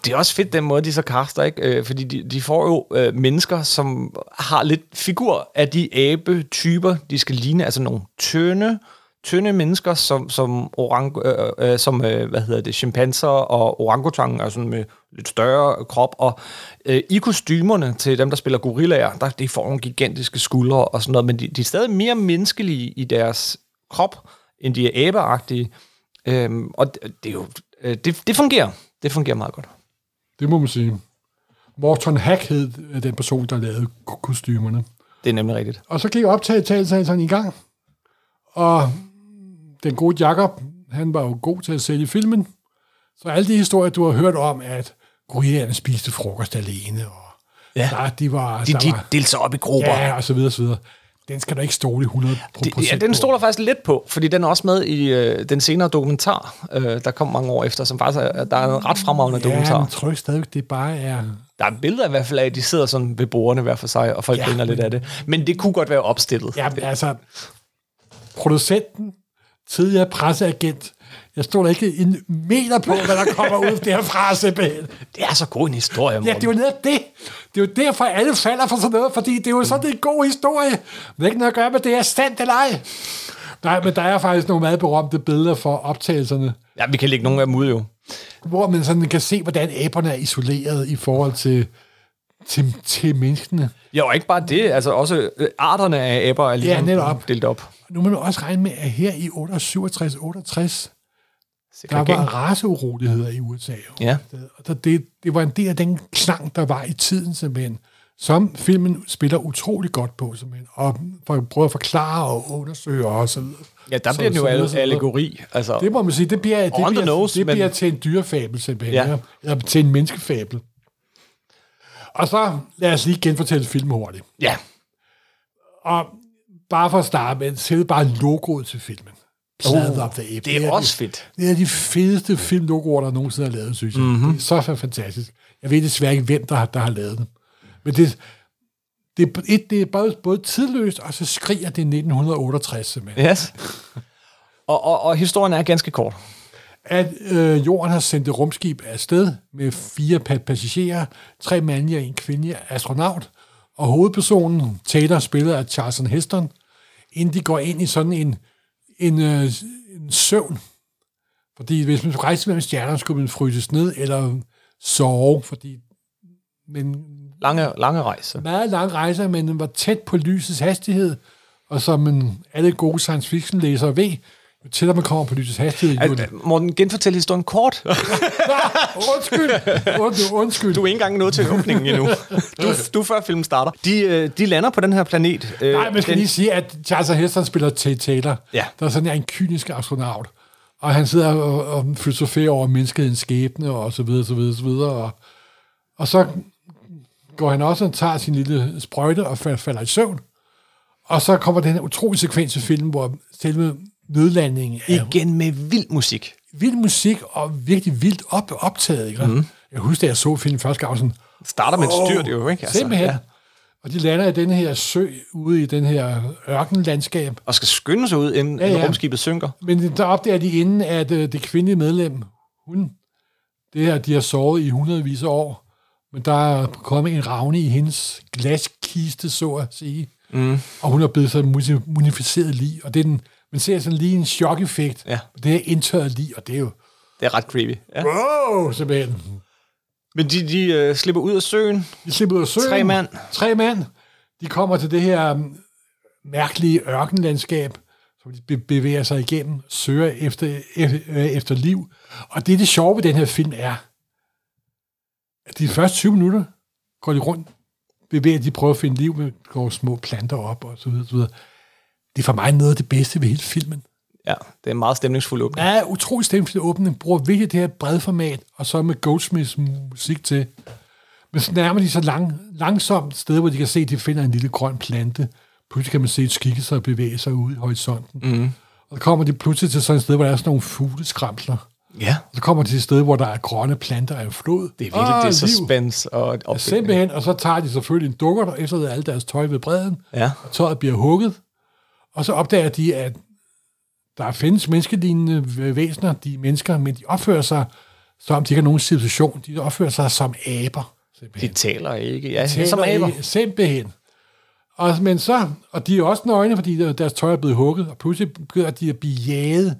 Det er også fedt, den måde, de så kaster, ikke? Øh, fordi de, de får jo øh, mennesker, som har lidt figur af de abe-typer, de skal ligne. Altså nogle tynde, tynde mennesker, som, som, orang, øh, øh, som øh, hvad hedder det, chimpanser og orangutangen, altså med lidt større krop. Og øh, i kostymerne til dem, der spiller gorillaer, der de får nogle gigantiske skuldre og sådan noget, men de, de er stadig mere menneskelige i deres krop, end de er abeagtige. Øhm, og det, det, er jo, øh, det, det fungerer. Det fungerer meget godt. Det må man sige. Morton Hack hed øh, den person, der lavede ko- kostymerne. Det er nemlig rigtigt. Og så gik optagelsen i gang, og den gode Jakob, han var jo god til at sælge filmen. Så alle de historier, du har hørt om, at gorillaerne spiste frokost alene, og Ja. der, de var... De, der de var, delte sig op i grupper. ja, og så videre, og så videre. Den skal du ikke stole 100 Det, ja, den stoler faktisk lidt på, fordi den er også med i øh, den senere dokumentar, øh, der kom mange år efter, som faktisk er, der er en ret fremragende Ja, dokumentar. men tror stadigvæk, det bare er... Der er billeder i hvert fald af, at de sidder sådan ved bordene hver for sig, og folk Ja, ja, griner lidt af det. Men det kunne godt være opstillet. Ja, altså, producenten, tidligere presseagent, jeg stod ikke en meter på, hvad der kommer ud derfra, simpelthen. Det er så god en historie, Ja, Morten. det er jo netop det. Det er jo derfor, alle falder for sådan noget, fordi det er jo sådan en god historie. Det er ikke noget at gøre med, det er sandt eller ej. Nej, men der er faktisk nogle meget berømte billeder for optagelserne, Ja, vi kan lægge nogle af dem ud jo. hvor man sådan kan se, hvordan aberne er isoleret i forhold til, til, til menneskene. Ja, og ikke bare det, altså også øh, arterne af aber er ligesom netop. delt op. Nu må man også regne med, at her i 67-68, der var raceuroligheder i USA. Ja. Og det, det var en del af den klang, der var i tiden simpelthen, som filmen spiller utrolig godt på simpelthen, og for, prøver at forklare og undersøge og så videre. Ja, der Så- bliver den jo så så allegori. Altså, Det må man sige, det bliver, det bliver, nose, det bliver men- til en dyrefabel simpelthen, Ja. ja. eller til en menneskefabel. Og så lad os lige genfortælle filmen hurtigt. ja, Og bare for at starte med, selv bare logoet til filmen. Pladet Uh, op der det er også fedt. Det er de fedeste filmlogoer, der nogensinde har lavet, synes jeg. Mhm. Mm-hmm. Det er så fantastisk. Jeg ved desværre ikke, hvem der, har- der har lavet dem. Men det, det, er, et, det er både, både tidløst, og så skriger det 1968 simpelthen. Yes. Og, og, og historien er ganske kort. At øh, jorden har sendt et rumskib afsted med fire pa- passagerer, tre mandlige og en kvindelig astronaut, og hovedpersonen, Taylor, spillet af Charlton Heston, inden de går ind i sådan en, en, øh, en søvn. Fordi hvis man rejser mellem stjerner, skulle man fryses ned eller sove, fordi men Lange, lange rejse. meget lang rejse, men den var tæt på lysets hastighed, og som man, alle gode science fiction læsere ved, jo tættere man kommer på lysets hastighed, jo, Al- Morten, genfortæl historien kort. *laughs* undskyld, undskyld, undskyld. Du er ikke engang nået til åbningen endnu. Du, du er før filmen starter. De, øh, de lander på den her planet. Øh, Nej, man skal den, lige sige, at Charles Heston spiller Tate Taylor. Ja. Der er sådan en kynisk astronaut. Og han sidder og, og filosoferer over menneskehedens skæbne, og så videre, så videre, så videre. Og, og så går han også og tager sin lille sprøjte og falder, i søvn. Og så kommer den her utrolige sekvens i filmen, hvor selve nødlandingen er Igen med vild musik. vild musik og virkelig vildt op, optaget. Ikke? Mm. Jeg husker, da jeg så filmen første gang, sådan, Starter med et styrt jo, ikke? Altså, simpelthen. ja. Og de lander i den her sø, ude i den her ørkenlandskab. Og skal skynde sig ud, inden Ja, ja, rumskibet synker. Men der opdager de inden, at øh, det kvindelige medlem, hun, det her, de har sovet i hundredvis af år, men der er kommet en ravne i hendes glaskiste, så at sige. Mm. Og hun er blevet så munificeret lige, og det er den Man ser sådan lige en chok-effekt. Ja. Det er indtørret lige, og det er jo... Det er ret creepy. Ja. Wow, simpelthen. Men de, de øh, slipper ud af søen. De slipper ud af søen. Tre mand. Tre mand. De kommer til det her um, mærkelige ørkenlandskab, som de be- bevæger sig igennem, søger efter, efter, efter liv. Og det, det sjove ved den her film er, at de første 20 minutter går de rundt, bevæger de prøver at finde liv med går små planter op og så videre, så videre. Det er for mig noget af det bedste ved hele filmen. Ja, det er en meget stemningsfuld åbning. Ja, utrolig stemningsfuld åbning. Bruger virkelig det her brede format, og så med Goldsmiths musik til. Men så nærmer de så lang, langsomt sted, hvor de kan se, at de finder en lille grøn plante. Pludselig kan man se et skikke sig bevæge sig ude i horisonten. Mm. Og så kommer de pludselig til sådan et sted, hvor der er sådan nogle fugleskramsler. Ja, Og så kommer de til et sted, hvor der er grønne planter af en flod. det er virkelig det er liv. suspense og Ja, opbygning. simpelthen, og så tager de selvfølgelig en dukker, der efterlader alle deres tøj ved bredden. Ja. Og tøjet bliver hugget. Og så opdager de, at der findes menneskelignende væsener, de er mennesker, men de opfører sig, som de ikke har nogen civilisation. De opfører sig som aber. De Simpelthen. taler ikke. Ja, Taler som aber. ikke- Simpelthen. Og, men så, og de er også nøgne, fordi deres tøj er blevet hugget, og pludselig begynder de at blive jaget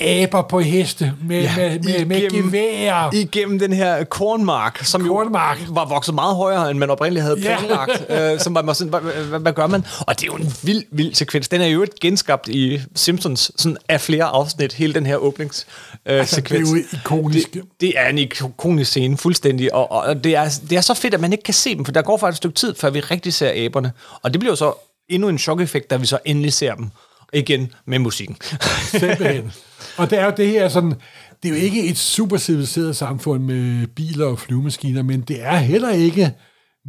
aber på heste med, Ja, ja, med, med, med igennem- geværer. Igennem den her kornmark, som Kornmark. jo var vokset meget højere, end man oprindeligt havde Ja. planlagt. *laughs* øh, som var sådan, hvad, hvad, hvad, gør man? Og det er jo en vild, vild sekvens. Den er jo et genskabt i Simpsons sådan af flere afsnit, hele den her åbningssekvens. Øh, Altså, det er jo ikonisk. Det, det er en ikonisk scene, fuldstændig. Og, og det, er, det er så fedt, at man ikke kan se dem, for der går faktisk et stykke tid, før vi rigtig ser aberne. Og det bliver jo så endnu en chok-effekt, da vi så endelig ser dem. Igen med musikken. *laughs* Simpelthen. Og det er jo det her sådan, det er jo ikke et super civiliseret samfund med biler og flyvemaskiner, men det er heller ikke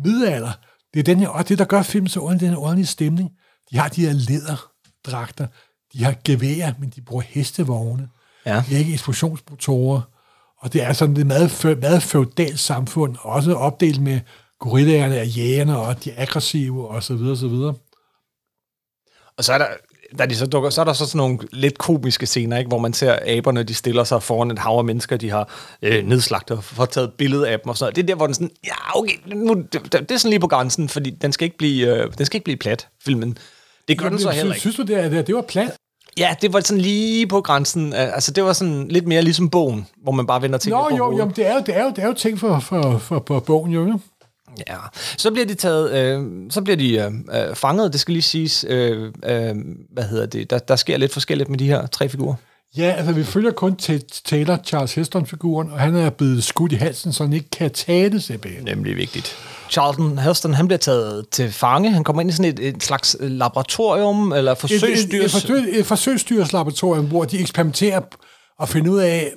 middelalder. Det er den her, og det, der gør filmen så ordentlig, den her ordentlige stemning. De har de her læderdragter, de har geværer, men de bruger hestevogne. Ja. De har ikke eksplosionsmotorer. Og det er sådan det er meget, meget feudalt samfund, også opdelt med gorillaerne og jægerne, og de aggressive, og så videre, så videre. Og så er der, da de så dukker, så er der så sådan nogle lidt komiske scener, ikke, hvor man ser aberne, de stiller sig foran et hav af mennesker, de har øh, nedslagtet og får taget et billede af dem og sådan noget. Det er der, hvor den sådan, ja, okay, nu, det, det er sådan lige på grænsen, fordi den skal ikke blive, øh, den skal ikke blive plat, filmen. Det gør den så Jamen, heller synes, ikke. synes du, det, er, det, var plat? Ja, det var sådan lige på grænsen. Altså, det var sådan lidt mere ligesom bogen, hvor man bare vender ting Nå, på jo, jo, det er jo, det er jo, det er jo ting for, for, for, for bogen, jo. Ja, så bliver de taget, øh, så bliver de øh, øh, fanget, det skal lige siges, øh, øh, hvad hedder det, der, der sker lidt forskelligt med de her tre figurer. Ja, altså vi følger kun til Taylor, Charles Heston-figuren, og han er blevet skudt i halsen, så han ikke kan tale simpelthen. Nemlig vigtigt. Charlton Heston, han bliver taget til fange. Han kommer ind i sådan et, et slags øh, laboratorium, eller Et, et, et, forsøgsdyrs... forsøg, et forsøgsdyrslaboratorium, hvor de eksperimenterer og finder ud af,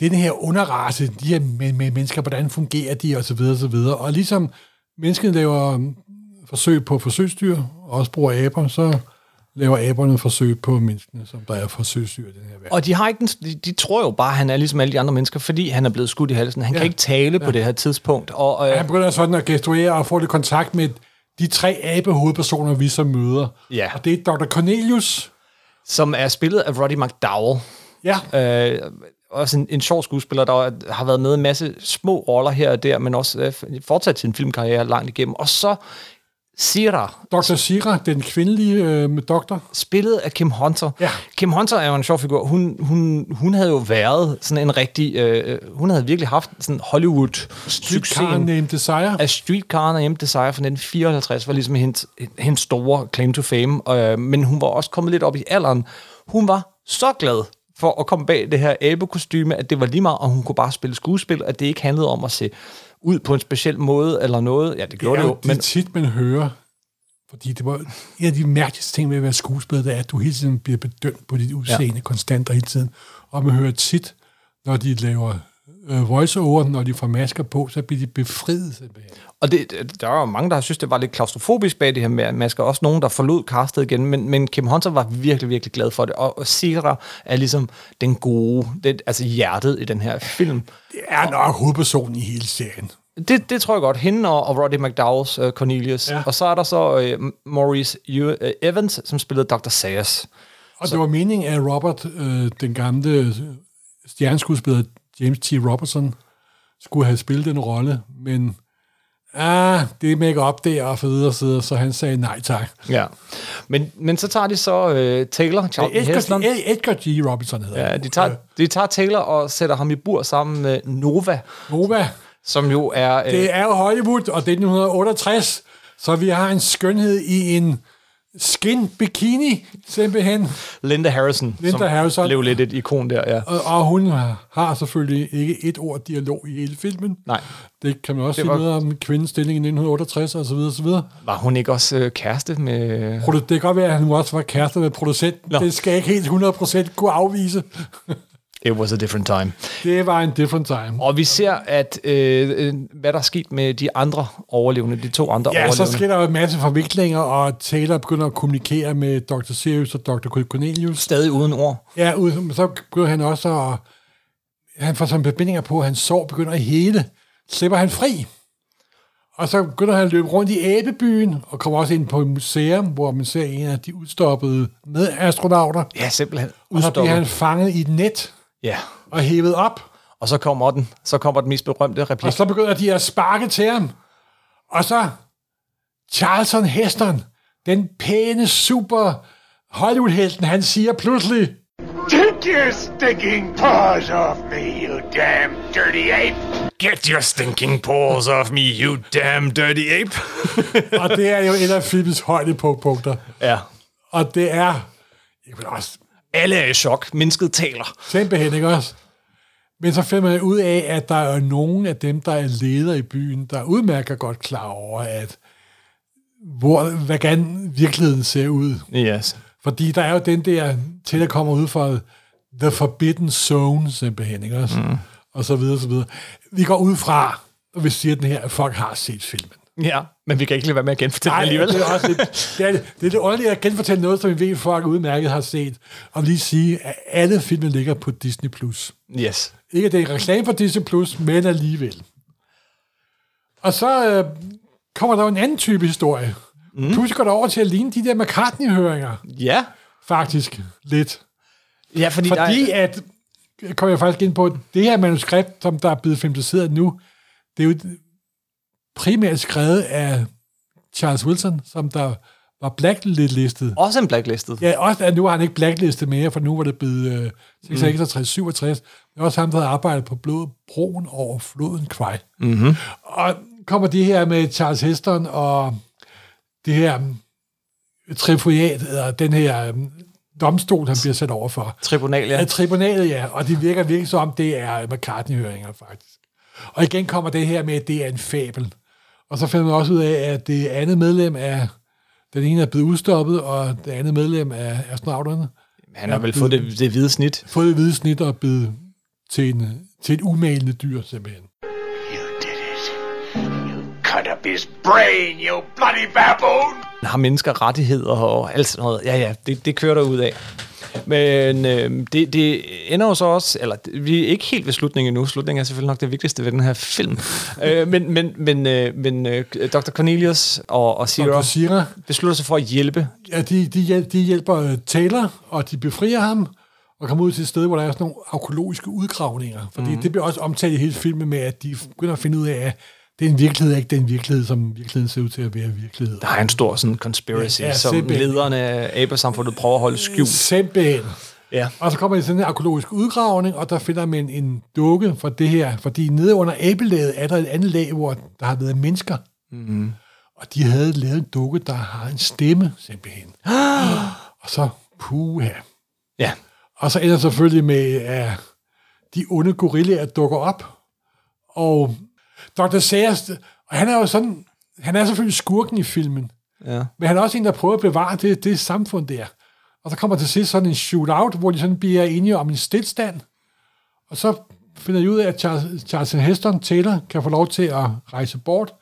den her underrace, de her med, med mennesker, hvordan fungerer de, og så videre, og så videre. Og ligesom mennesket laver um, forsøg på forsøgsdyr, og også bruger aber, så laver aberne forsøg på menneskene, som der er forsøgsdyr i den her verden. Og de, har ikke den, de, de tror jo bare, at han er ligesom alle de andre mennesker, fordi han er blevet skudt i halsen. Han ja. kan ikke tale ja. på det her tidspunkt. Og, øh, Han begynder sådan at gestuere og få lidt kontakt med de tre abe-hovedpersoner, vi så møder. Ja. Og det er Dr. Cornelius. som er spillet af Roddy McDowell. Ja. Øh, også en, en sjov skuespiller, der har været med en masse små roller her og der, men også øh, fortsat sin filmkarriere langt igennem. Og så Sira, Dr. Sira, den kvindelige øh, doktor. spillet af Kim Hunter. Ja. Kim Hunter er jo en sjov figur. Hun, hun, hun havde jo været sådan en rigtig... Øh, hun havde virkelig haft sådan Hollywood-succes. Karen Named Desire. af Streetcar og Desire fra 1954 var ligesom hendes, hendes store claim to fame. Øh, men hun var også kommet lidt op i alderen. Hun var så glad for at komme bag det her abekostyme, at det var lige meget, og hun kunne bare spille skuespil, at det ikke handlede om at se ud på en speciel måde eller noget. Ja, det gjorde ja, det jo. det Men, er tit, man hører, fordi det var en af de mærkeligste ting med at være skuespiller, det er, at du hele tiden bliver bedømt på dit udseende ja. konstant og hele tiden. Og man hører tit, når de laver øh, voice-over, når de får masker på, så bliver de befriet simpelthen. og det, der var jo mange, der har synes, det var lidt klaustrofobisk bag det her med masker. Også nogen, der forlod castet igen. Men, men Kim Hunter var virkelig, virkelig glad for det. Og, og Sira er ligesom den gode, det, altså hjertet i den her film. Det er nok hovedpersonen i hele serien. Det, det tror jeg godt. Hende og, og Roddy McDowell's uh, Cornelius. Ja. Og så er der så uh, Maurice U- uh, Evans, som spillede Dr. Sayers. Og så. det var meningen, at Robert, øh, den gamle øh, stjerneskuespiller James T. Robertson, skulle have spillet den rolle, men ah, det er make op der og så videre, så, videre, så han sagde nej tak. Ja. Men, men så tager de så øh, Taylor, Charlton Heston. Edgar, Edgar G. Robinson hedder Ja, de tager, de tager Taylor og sætter ham i bur sammen med Nova, Nova. som jo er... Øh, Det er jo Hollywood, og det er 1968, så vi har en skønhed i en skin bikini, simpelthen. Linda Harrison, Linda som Harrison. blev lidt et ikon der, ja. Og, og hun har selvfølgelig ikke et ord dialog i hele filmen. Nej. Det kan man også Det sige var- noget om kvindens stilling i 1968 og så videre, og så videre. Var hun ikke også øh, kæreste med... Det kan godt være, at han også var kæreste med producenten. Nå. Det skal jeg ikke helt 100% kunne afvise. It was a different time. Det var en different time. Og vi ser, at øh, øh, hvad der er sket med de andre overlevende, de to andre Ja, så overlevende. sker der jo en masse forviklinger, og Taylor begynder at kommunikere med Dr. Sirius og Dr. Cornelius. Stadig uden ord. Ja, ud- så begynder han også at... Han får sådan forbindinger på, at hans sår begynder at hele. Slipper han fri. Og så begynder han at løbe rundt i æbebyen, og kommer også ind på et museum, hvor man ser en af de udstoppede medastronauter. Ja, simpelthen. Og så bliver Udstoppet. han fanget i et net Ja. og hævet op. Og så kommer den, så kommer den mest berømte replik. Og så begynder de at sparke til ham. Og så Charlton Heston, den pæne, super Hollywood-helten, han siger pludselig, Take your stinking paws off me, you damn dirty ape! Get your stinking paws off me, you damn dirty ape. *laughs* og det er jo et af filmens højdepunkter. ja. Og det er, jeg vil også Alle er i chok. Mennesket taler. simpelthen ikke også. Men så finder man ud af, at der er nogen af dem, der er ledere i byen, der er udmærket godt klar over, at hvor, hvordan virkeligheden ser ud. Yes. Fordi der er jo den der, til der kommer ud fra The Forbidden Zone, simpelthen, ikke også? Mm. Og så videre, så videre. Vi går ud fra, og vi siger den her, at folk har set filmen. Ja, men vi kan ikke lade være med at genfortælle Nej, alligevel. det er også lidt, det er, det er lidt underligt at genfortælle noget, som vi ved, folk udmærket har set. Og lige sige, at alle filmen ligger på Disney+. Plus. Yes. Ikke at det er reklame for Disney+, Plus, men alligevel. Og så øh, kommer der jo en anden type historie. Mm. Pludselig går der over til at ligne de der McCartney-høringer, Ja. faktisk lidt. Ja, fordi, Fordi der, at, kommer jeg faktisk ind på, det her manuskript, som der er blevet filmatiseret nu, det er jo primært skrevet af Charles Wilson, som der var blacklistet. også en blacklisted. Ja, også at nu har han ikke blacklistet mere, for nu var det blevet øh, 66, 67. Det er også ham, der havde arbejdet på blodet broen over floden Kwai. Mm-hmm. Og kommer de her med Charles Heston og det her um, trifoliat, eller den her um, domstol, han bliver sat over for. Tribunal, ja. Ja, tribunalet, ja. Og det virker virkelig som om, det er McCartney-høringer, faktisk. Og igen kommer det her med, at det er en fabel. Og så finder man også ud af, at det andet medlem af... Den ene er blevet udstoppet, og det andet medlem af astronauterne Han har vel fået det, det hvide snit. fået det hvide snit og blevet til, en, til et umalende dyr, simpelthen. You did it. You cut up his brain, you bloody baboon! har mennesker rettigheder og alt sådan noget. Ja, ja, det, det kører der ud af. Men øh, det, det ender jo så også, eller vi er ikke helt ved slutningen endnu. Slutningen er selvfølgelig nok det vigtigste ved den her film. *laughs* øh, men men, men, øh, men øh, Dr. Cornelius og, og Dr. Sierra Sierra, beslutter sig for at hjælpe. ja, de, de, de hjælper øh, Taylor, og de befrier ham, og kommer ud til et sted, hvor der er sådan nogle arkeologiske udgravninger. Fordi mm. det bliver også omtalt i hele filmen med, at de begynder at finde ud af, det er en virkelighed, ikke den virkelighed, som virkeligheden ser ud til at være virkelighed. Der er en stor sådan conspiracy, Ja, ja, som simpelthen. lederne af abersamfundet prøver at holde skjult. Simpelthen. Ja. Og så kommer de sådan en arkeologisk udgravning, og der finder man en dukke for det her, fordi nede under abelaget er der et andet lag, hvor der har været mennesker. Mm. Og de havde lavet en dukke, der har en stemme, simpelthen. *gasps* og så, puha. Ja. Og så ender selvfølgelig med, at de onde gorillaer dukker op. Og Dr. Sayers, og han er jo sådan, han er selvfølgelig skurken i filmen, ja. men han er også en, der prøver at bevare det, det samfund der. Og så kommer til sidst sådan en shootout, hvor de sådan bliver enige om en stillstand. Og så finder de ud af, at Charles, Charles Heston Taylor kan få lov til at rejse bort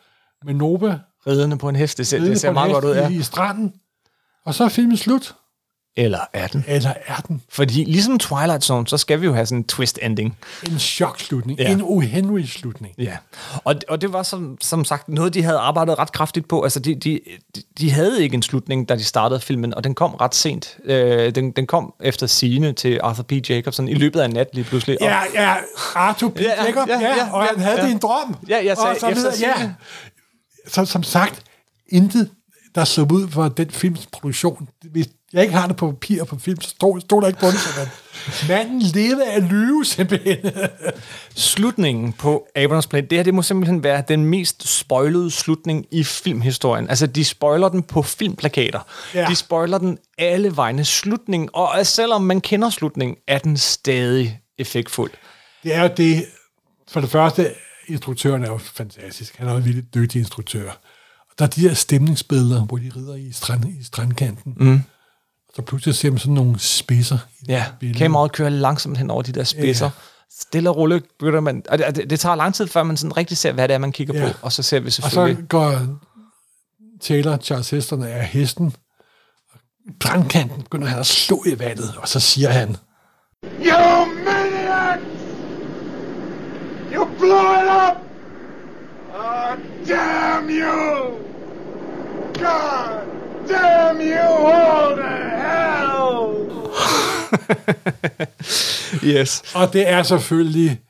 med Nova Ridende på en hest, det ser, det ser meget godt ud, ja. i, i stranden. Og så er filmen slut. Eller er den? Eller er den Fordi ligesom Twilight Zone, så skal vi jo have sådan en twist ending. en chokslutning? Ja. En uhenrig slutning. Ja, og, og det var som, som sagt noget, de havde arbejdet ret kraftigt på. Altså, de, de, de havde ikke en slutning, da de startede filmen, og den kom ret sent. Øh, den, den kom efter scene til Arthur P. Jacobson i løbet af en nat lige pludselig. Og, Ja, ja, Arthur P. Ja, ja, Jacob, ja, ja, ja, ja, og han ja, havde ja. det en drøm. Ja, jeg sagde og så efter videre, ja. så, som sagt, intet, der slog ud for den films produktion. Hvis jeg ikke har det på papir og på film, så stod, stod der ikke på det. sådan. Manden levede af lyve, simpelthen. Slutningen på Abrams plan, det her det må simpelthen være den mest spoilede slutning i filmhistorien. Altså, de spoiler den på filmplakater. Ja. De spoiler den alle vegne. Slutningen, og selvom man kender slutningen, er den stadig effektfuld. Det er jo det, for det første, instruktøren er jo fantastisk. Han er jo en virkelig dygtig instruktør. Og der er de her stemningsbilleder, hvor de rider i, strand, i strandkanten. Mm. Og så pludselig ser man sådan nogle spidser. Ja, kameraet kører langsomt hen over de der spidser. Ja. Stille og roligt begynder man... Og det, det, det tager lang tid, før man sådan rigtig ser, hvad det er, man kigger Ja. på. Og så ser vi Og selvfølgelig... så går Taylor, Charles Heston, af hesten. Og Strandkanten begynder han at slå i vandet, og så siger han, You maniacs! You blew it up! Oh, damn you! God damn you all to hell! *laughs* Yes. og det er selvfølgelig,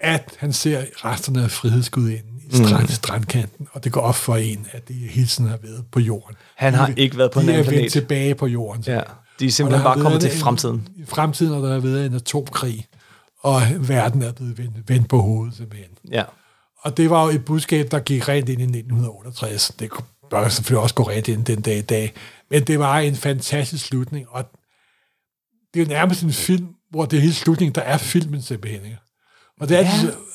at han ser resterne af frihedsgudinden i strand, mm. strandkanten, og det går op for en, at det hele tiden har været på jorden. Han har ikke været på en de er anden vendt planet. tilbage på jorden. Ja, de er simpelthen bare kommet til en- fremtiden. I fremtiden, og der har været en atomkrig, og verden er blevet vendt, vendt på hovedet simpelthen. Ja. Og det var jo et budskab, der gik rent ind i 1968. Det bør selvfølgelig også gå rent ind den dag i dag. Men det var en fantastisk slutning, og det er jo nærmest en film, hvor det er hele slutningen, der er filmen simpelthen. ikke? Og det er, ja.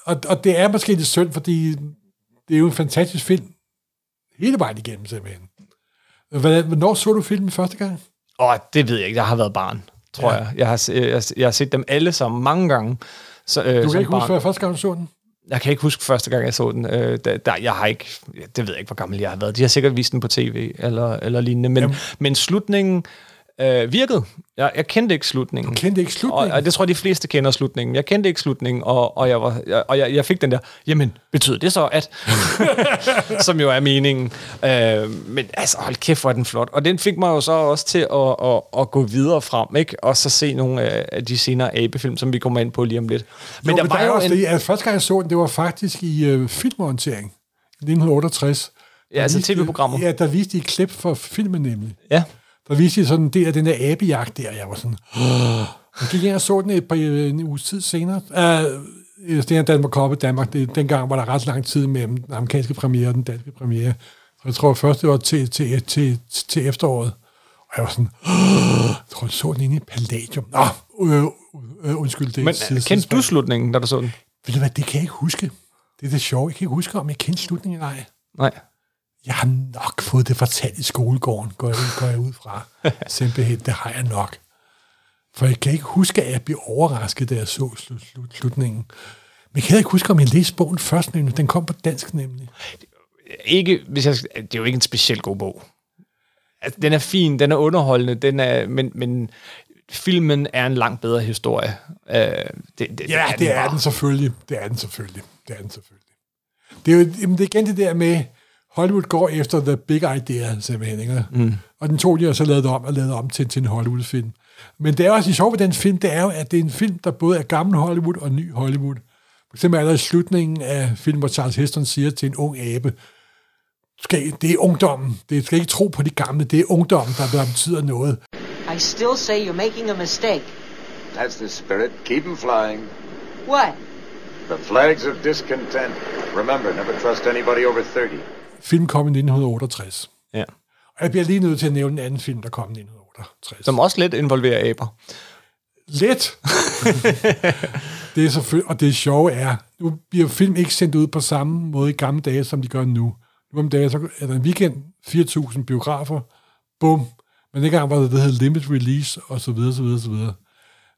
og, og det er måske lidt synd, fordi det er jo en fantastisk film hele vejen igennem simpelthen. Hvornår så du filmen første gang? Åh, det ved jeg ikke. Jeg har været barn, tror Ja. jeg. Jeg har, jeg, jeg har set dem alle sammen mange gange. Så, øh, Du kan ikke barn. huske, hvad første gang du så den? Jeg kan ikke huske første gang, jeg så den. Øh, der, der, jeg har ikke, det ved jeg ikke, hvor gammel jeg har været. De har sikkert vist den på tv eller, eller lignende. Men, Jamen. men slutningen øh, virkede. Jeg, jeg kendte ikke slutningen. Du kendte ikke Og, slutningen? og det tror jeg, de fleste kender slutningen. Jeg kendte ikke slutningen, og, og, jeg, var, jeg, og jeg, jeg fik den der, jamen, betyder det så, at... *laughs* *laughs* som jo er meningen. Øh, men altså, hold kæft, hvor er den flot. Og den fik mig jo så også til at, at, at gå videre frem, ikke? Og så se nogle af- de senere abefilm, som vi kommer ind på lige om lidt. Men, jo, der, men der var jo også en... det, at første gang jeg så den, det var faktisk i øh, filmorientering i 1968. Ja, altså Der TV-programmer. Ja, der viste de et klip for filmen nemlig. Ja. Der viste de sådan en del af den der abejagt der, jeg var sådan... Jeg gik ind og så den et par, en uges tid senere. Uh, det er Danmark Cup i Danmark. Det, dengang var der ret lang tid mellem den amerikanske premiere og den danske premiere. Så jeg tror først, det var til, til, til, til efteråret. Og jeg var sådan... Jeg tror, jeg så den inde i Palladium. Nå, øh, øh, undskyld, det er Men side- kendte du slutningen, da du så den? Ved du hvad, det kan jeg ikke huske. Det er det sjove. Jeg kan ikke huske, om jeg kendte slutningen eller ej. Nej. Jeg har nok fået det fortalt i skolegården, går jeg, går jeg ud fra. *laughs* Simpelthen, det har jeg nok. For jeg kan ikke huske, at jeg blev overrasket, da jeg så slut, slut, slutningen. Men jeg kan ikke huske, om jeg læste bogen først, nemlig. Den kom på dansk, nemlig. Ikke, hvis jeg, det er jo ikke en specielt god bog. Altså, den er fin, den er underholdende, den er, men, men filmen er en langt bedre historie. Uh, det, det, Ja, det, det er den selvfølgelig. Det er den selvfølgelig. Det er den selvfølgelig. Det er jo jamen, det er igen det der med, Hollywood går efter the big idea, simpelthen. Ikke? Mm. Og den tog de og så lavet om og lavet om til, til en Hollywood-film. Men det er også det sjove ved den film, det er jo, at det er en film, der både er gammel Hollywood og ny Hollywood. For eksempel er der i slutningen af filmen, hvor Charles Heston siger til en ung abe, "Du skal, det er ungdommen. Det skal ikke tro på de gamle. Det er ungdommen, der, der betyder noget. I still say you're making a mistake. That's the spirit. Keep 'em flying. What? The flags of discontent. Remember, never trust anybody over 30. Film kom i 1968. Ja. Og jeg bliver lige nødt til at nævne en anden film, der kom i 1968. Som også lidt involverer aber. Let. *laughs* det er selvfølgelig, og det sjove er, nu bliver film ikke sendt ud på samme måde i gamle dage, som de gør nu. Nu om dagen, så er der en weekend, 4.000 biografer, bum. Men dengang var det, der hed limit release, og så videre, så videre, så videre.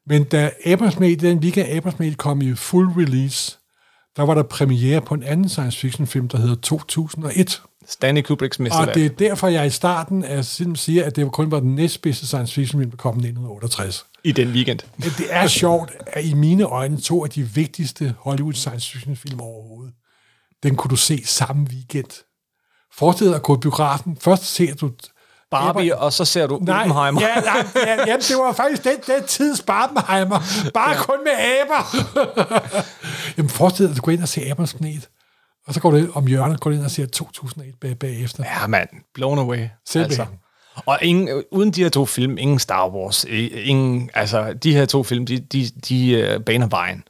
Men da Abrams den weekend Abrams kom i full release, der var der premiere på en anden science fiction film, der hedder 2001. Stanley Kubricks Og mesterværk. det er derfor, jeg i starten af filmen siger, at det kun var den næstbedste science fiction film, der kom i 1968. I den weekend. Det er sjovt, at i mine øjne to af de vigtigste Hollywood science fiction film overhovedet, den kunne du se samme weekend. Forestil dig at gå i biografen. Først ser du... Barbie, og så ser du Nej, Oppenheimer. ja, nej, ja, jamen, det var faktisk den, den tids Barbenheimer. Bare ja. kun med aber. *laughs* jamen, forestil dig, at du går ind og ser Abers planet. Og så går det om hjørnet, går det ind og ser 2001 bag, bagefter. Ja, mand. Blown away. Altså. Simpelthen. Og ingen, uden de her to film, ingen Star Wars, ingen, altså de her to film, de, de, de uh, baner vejen.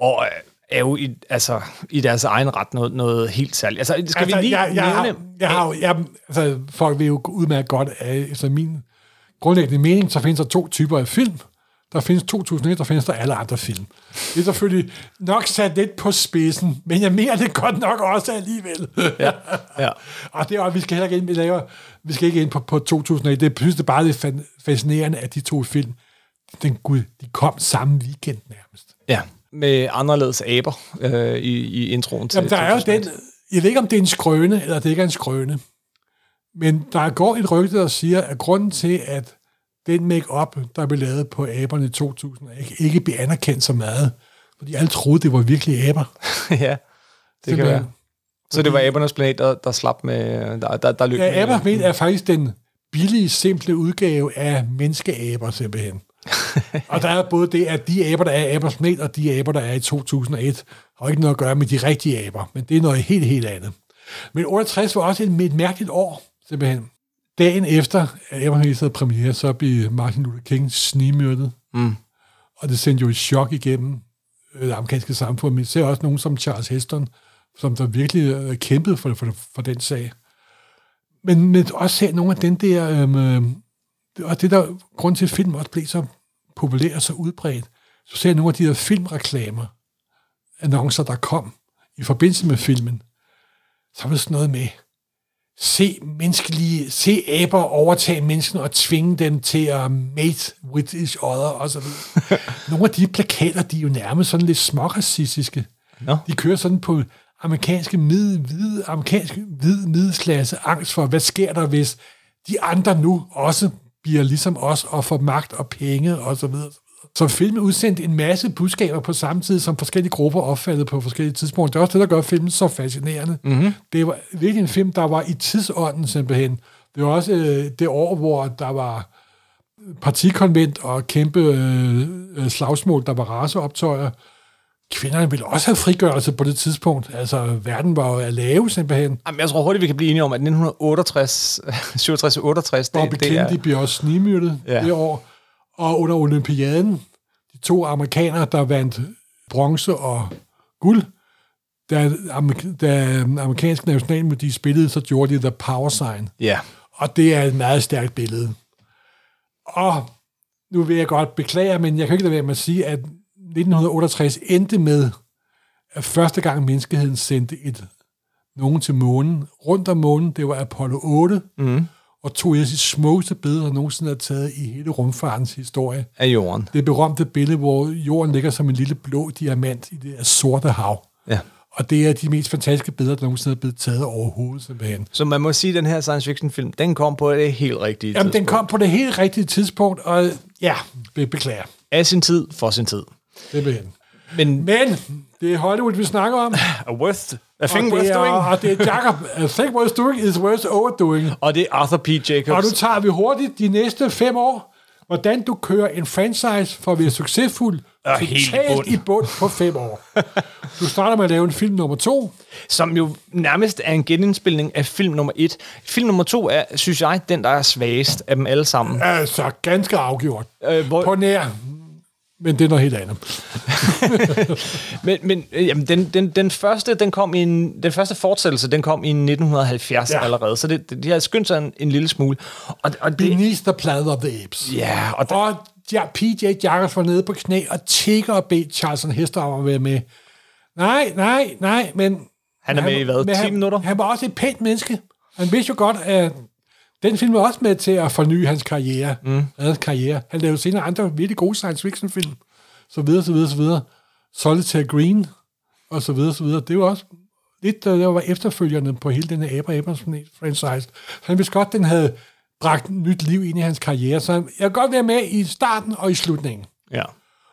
Og øh, er jo i, altså, i deres egen ret noget, noget helt særligt. Altså, skal altså, vi lige jeg, jeg, nævne... har, jeg har, jo- jeg, altså, folk vil jo udmærket godt, at efter min grundlæggende mening, så findes der to typer af film. Der findes 2001, der findes der alle andre film. Det er selvfølgelig nok sat lidt på spidsen, men jeg mener det godt nok også alligevel. Ja, ja. *laughs* og det er, og vi skal heller ikke ind, vi, laver, vi skal ikke ind på, på 2001. Det synes det bare det er fa- fascinerende, at de to film, den, gud, de kom samme weekend nærmest. ja. Med anderledes aber øh, i, i introen til Jamen, der er jo 2001. den, jeg ved ikke, om det er en skrøne, eller det ikke er en skrøne, men der går et rygte, der siger, at grunden til, at den make-up, der blev lavet på aberne i 2000, ikke, ikke blev anerkendt så meget, fordi alle troede, det var virkelig aber. *laughs* ja, det kan Simpelthen. være. Så det var abernes planet, der, der slap med... Der, der, der løb med- Ja, aber men er faktisk den billige, simple udgave af menneskeaber, simpelthen. Og der er både det, at de aber, der er i abers planet, og de aber, der er i 2001, har ikke noget at gøre med de rigtige aber, men det er noget helt, helt andet. Men 68 var også et, et mærkeligt år, simpelthen. Dagen efter, at Abraham havde premiere, så blev Martin Luther King snigmyrdet. Mm. Og det sendte jo et chok igennem øh, det amerikanske samfund, men ser også nogen som Charles Heston, som der virkelig øh, kæmpede for, for, for den sag. Men, men også ser nogle af den der, øhm, øh, og det der grund til, at film også blev så populær og så udbredt, så ser jeg nogle af de der filmreklamer, annoncer, der kom i forbindelse med filmen, så var det sådan noget med, se menneskelige, se aber overtage menneskene og tvinge dem til at mate with each other, og så videre. *laughs* Nogle af de plakater, de er jo nærmest sådan lidt småracistiske. Nå. De kører sådan på amerikanske mid, hvide, amerikanske hvid middelklasse angst for, hvad sker der, hvis de andre nu også bliver ligesom os og får magt og penge og så videre. Så filmen udsendte en masse budskaber på samme tid, som forskellige grupper opfattede på forskellige tidspunkter. Det er også det, der gør filmen så fascinerende. Mm-hmm. Det var virkelig en film, der var i tidsånden simpelthen. Det var også øh, det år, hvor der var partikonvent og kæmpe øh, øh, slagsmål, der var raceoptøjer. Kvinderne ville også have frigørelse på det tidspunkt. Altså, verden var jo at lave simpelthen. Jamen, jeg tror hurtigt, vi kan blive enige om, at 1968, 67 68, det, Bobby det Kennedy er... bliver også snigmyrdet Ja. det år. Og under olympiaden, de to amerikanere, der vandt bronze og guld, da, amer- da amerikanske nationalmelodi spillede, så gjorde de The Power Sign. Ja, Og det er et meget stærkt billede. Og nu vil jeg godt beklage, men jeg kan ikke lade være med at sige, at 1968 endte med, at første gang menneskeheden sendte et nogen til månen, rundt om månen, det var Apollo 8, mm. og tog et af de smukkeste billeder, der nogensinde er taget i hele rumfartens historie. af jorden. Det berømte billede, hvor jorden ligger som en lille blå diamant i det her sorte hav. Ja. Og det er de mest fantastiske billeder, der nogensinde er blevet taget overhovedet, simpelthen. Så man må sige, at den her science fiction film, den kom på det helt rigtige Jamen, den tidspunkt. kom på det helt rigtige tidspunkt, og ja, be- beklager. Af sin tid, for sin tid. Simpelthen. Men Men det er Hollywood, vi snakker om. *laughs* a worth, a thing og, worth er, doing. og det er Jacob. A thing worth doing is worth overdoing. Og det er Arthur P. Jacobs. Og nu tager vi hurtigt de næste fem år, hvordan du kører en franchise for at være succesfuld, Og helt i bund. i bund på fem år. *laughs* Du starter med at lave en film nummer to. som jo nærmest er en genindspilning af film nummer et. Film nummer to er, synes jeg, den, der er svagest af dem alle sammen. Altså, ganske afgjort. Øh, hvor- På nær. Men det er noget helt andet. *laughs* Men, men øh, jamen, den, den, den, første, den, kom i en, den første fortsættelse, den kom i 1970 ja. Allerede, så det, de har skyndt sig en, en lille smule. Og, og det, Beneath the Planet of the Apes. ja, og der, Og ja, PJ Jackers var nede på knæ og tigger og bed Charleston Hester om at være med. Nej, nej, nej, men... Han er med i hvad, men 10 han, minutter? Han var også et pænt menneske. Han vidste jo godt, at den film var også med til at forny hans karriere. Mm. Hans karriere. Han lavede senere andre virkelig gode science fiction film. Så videre, så videre, så videre. Solitaire Green, og så videre, så videre. Det var også lidt, der var efterfølgende på hele den her Aber Abrams franchise. Så han vidste godt, den havde bragt nyt liv ind i hans karriere. Så jeg kan godt være med i starten og i slutningen. ja.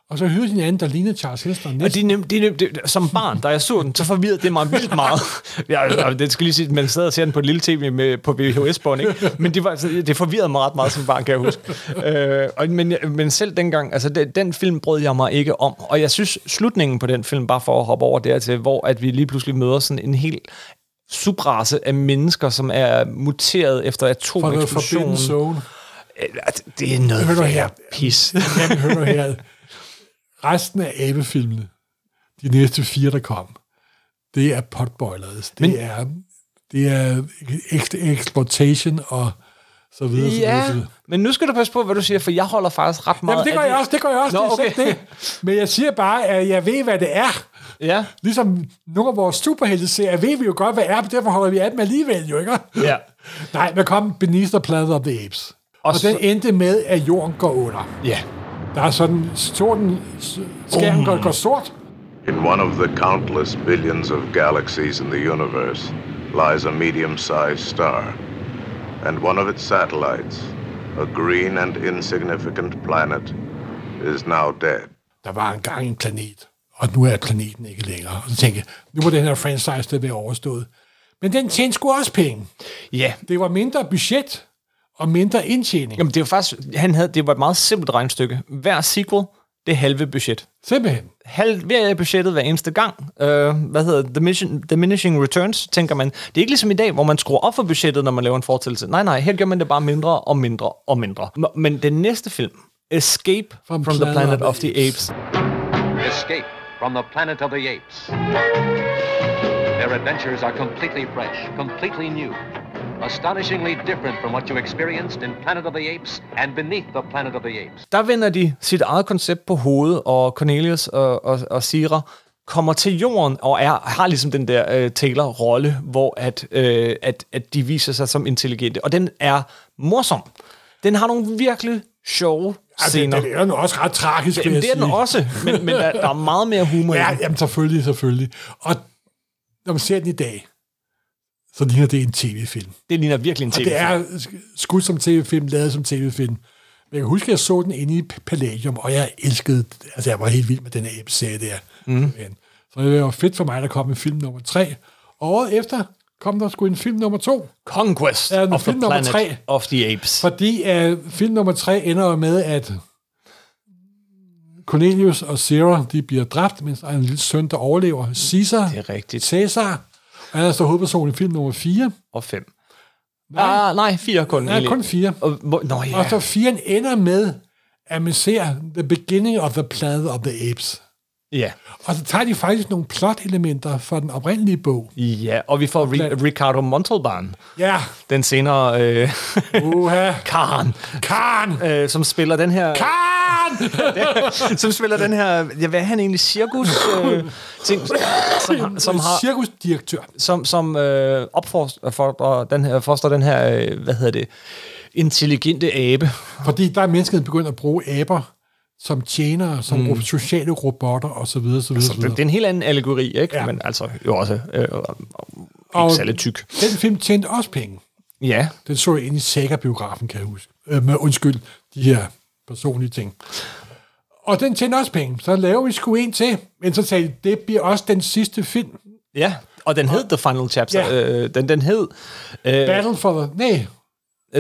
Og så hyrede de en anden, der lignede Charles Heston. Og Næsten. det er nem, det er nem, det, som barn, da jeg så den, så forvirrede det mig vildt meget. *laughs* ja, og det skal lige sige, man sad og ser den på et lille tv med, på VHS-bånd, ikke? Men det, var, altså, det forvirrede mig ret meget som barn, kan jeg huske. Øh, og, men, men selv dengang, altså den, den film brød jeg mig ikke om. Og jeg synes, slutningen på den film, bare for at hoppe over dertil, hvor at vi lige pludselig møder sådan en helt subrace af mennesker, som er muteret efter atomeksplosionen. Zone. Øh, Det er noget her. pis. Jamen, hør nu her. Resten af abefilmene, de næste fire, der kom, det er potboilers. Det Men- Men, er, det er ex- exploitation og så videre. så videre, så Ja, videre. men nu skal du passe på, hvad du siger, for jeg holder faktisk ret meget Jamen, det gør af jeg også, det gør jeg også. Nå, det okay. det. Men jeg siger bare, at jeg ved, hvad det er. Ja, Ligesom nogle af vores superhelte-serier ved vi jo godt, hvad det er, men derfor holder vi af dem alligevel, jo ikke? ja. *laughs* Nej, der kom Beneath the Planet of the Apes. Og, Og og så- den endte med, at jorden går under. Ja. Der er sådan, sorten, skærmen går, går sort, In one of the countless billions of galaxies in the universe lies a medium sized star. And one of its satellites, a green and insignificant planet, is now dead. der var engang en planet, og nu er planeten ikke længere. Og så tænkte jeg, nu må den her franchise det være overstået. Men den tjente sgu også penge. Ja. Det var mindre budget og mindre indtjening. Jamen, det jo faktisk, han havde, det var et meget simpelt regnestykke. Hver sequel, det er halve budget. Simpelthen. Halverer budgettet hver eneste gang. Øh, hvad hedder det? Diminishing, diminishing returns, tænker man. Det er ikke ligesom i dag, hvor man skruer op for budgettet, når man laver en fortællelse. Nej, nej, her gør man det bare mindre og mindre og mindre. Men den næste film, Escape from, from the Planet of the Apes. Escape from the planet of the apes. Their adventures are completely fresh, completely new, astonishingly different from what you experienced in Planet of the Apes and Beneath the Planet of the Apes. der vender de sit eget koncept på hovedet, og Cornelius og, og, og Sira kommer til jorden og er, har ligesom den der øh, Taylor-rolle, hvor at, øh, at, at de viser sig som intelligente. Og den er morsom. Den har nogle virkelig sjove Altså, scener. det er jo også ret tragisk, Jamen, det er den sige. også, men, men der, der er meget mere humor i Ja, den. jamen selvfølgelig, selvfølgelig. Og når man ser den i dag, så ligner det en tv-film. Det ligner virkelig en Og tv det er skudt som tv-film, lavet som tv-film. Men jeg kan huske, at jeg så den inde i Palladium, og jeg elskede, altså jeg var helt vild med den her serie der. Mm. Så det var fedt for mig, at der kom en film nummer tre. Og året efter kom der sgu en film nummer to. Conquest Ja, of the film nummer Planet tre. of the Apes. Fordi uh, film nummer tre ender jo med, at Cornelius og Sarah, de bliver dræbt, mens der er en lille søn, der overlever. Caesar. Det er rigtigt. Caesar. Han er så hovedperson i film nummer 4. Og fem. Nej, ah, nej fire kun. Ja, egentlig. kun 4. Og, hvor- nå ja. Og så 4 ender med, at man ser The Beginning of the Planet of the Apes. Ja. Og så tager de faktisk nogle plot-elementer fra den oprindelige bog. Ja, og vi får Ri- Ricardo Montalban, Ja, den senere øh, uha. *laughs* Karen, Karen! øh, som spiller den her... Karen! *laughs* som spiller den her... Ja, hvad er han egentlig? Cirkus? Øh, ting, som, som har... Cirkusdirektør. Som, som øh, opfordrer den her, forstår den her, øh, hvad hedder det, intelligente abe. Fordi der er mennesket begyndt at bruge aber som tjenere, som mm. sociale robotter osv. Så videre, så videre, Så så det, det er en helt anden allegori, ikke? Ja. Men altså jo også øh, ikke Og- særlig tyk. Den film tjente også penge. Ja, Den så jeg ind i Saga-biografen, kan jeg huske. Øh, med, undskyld, de her personlige ting. Og den tjente også penge. Så laver vi sgu en til. Men så sagde de, det bliver også den sidste film. ja. Og den hed The Final Chapter. Ja. Øh, den, den hed... Øh, Battle for the... Nej,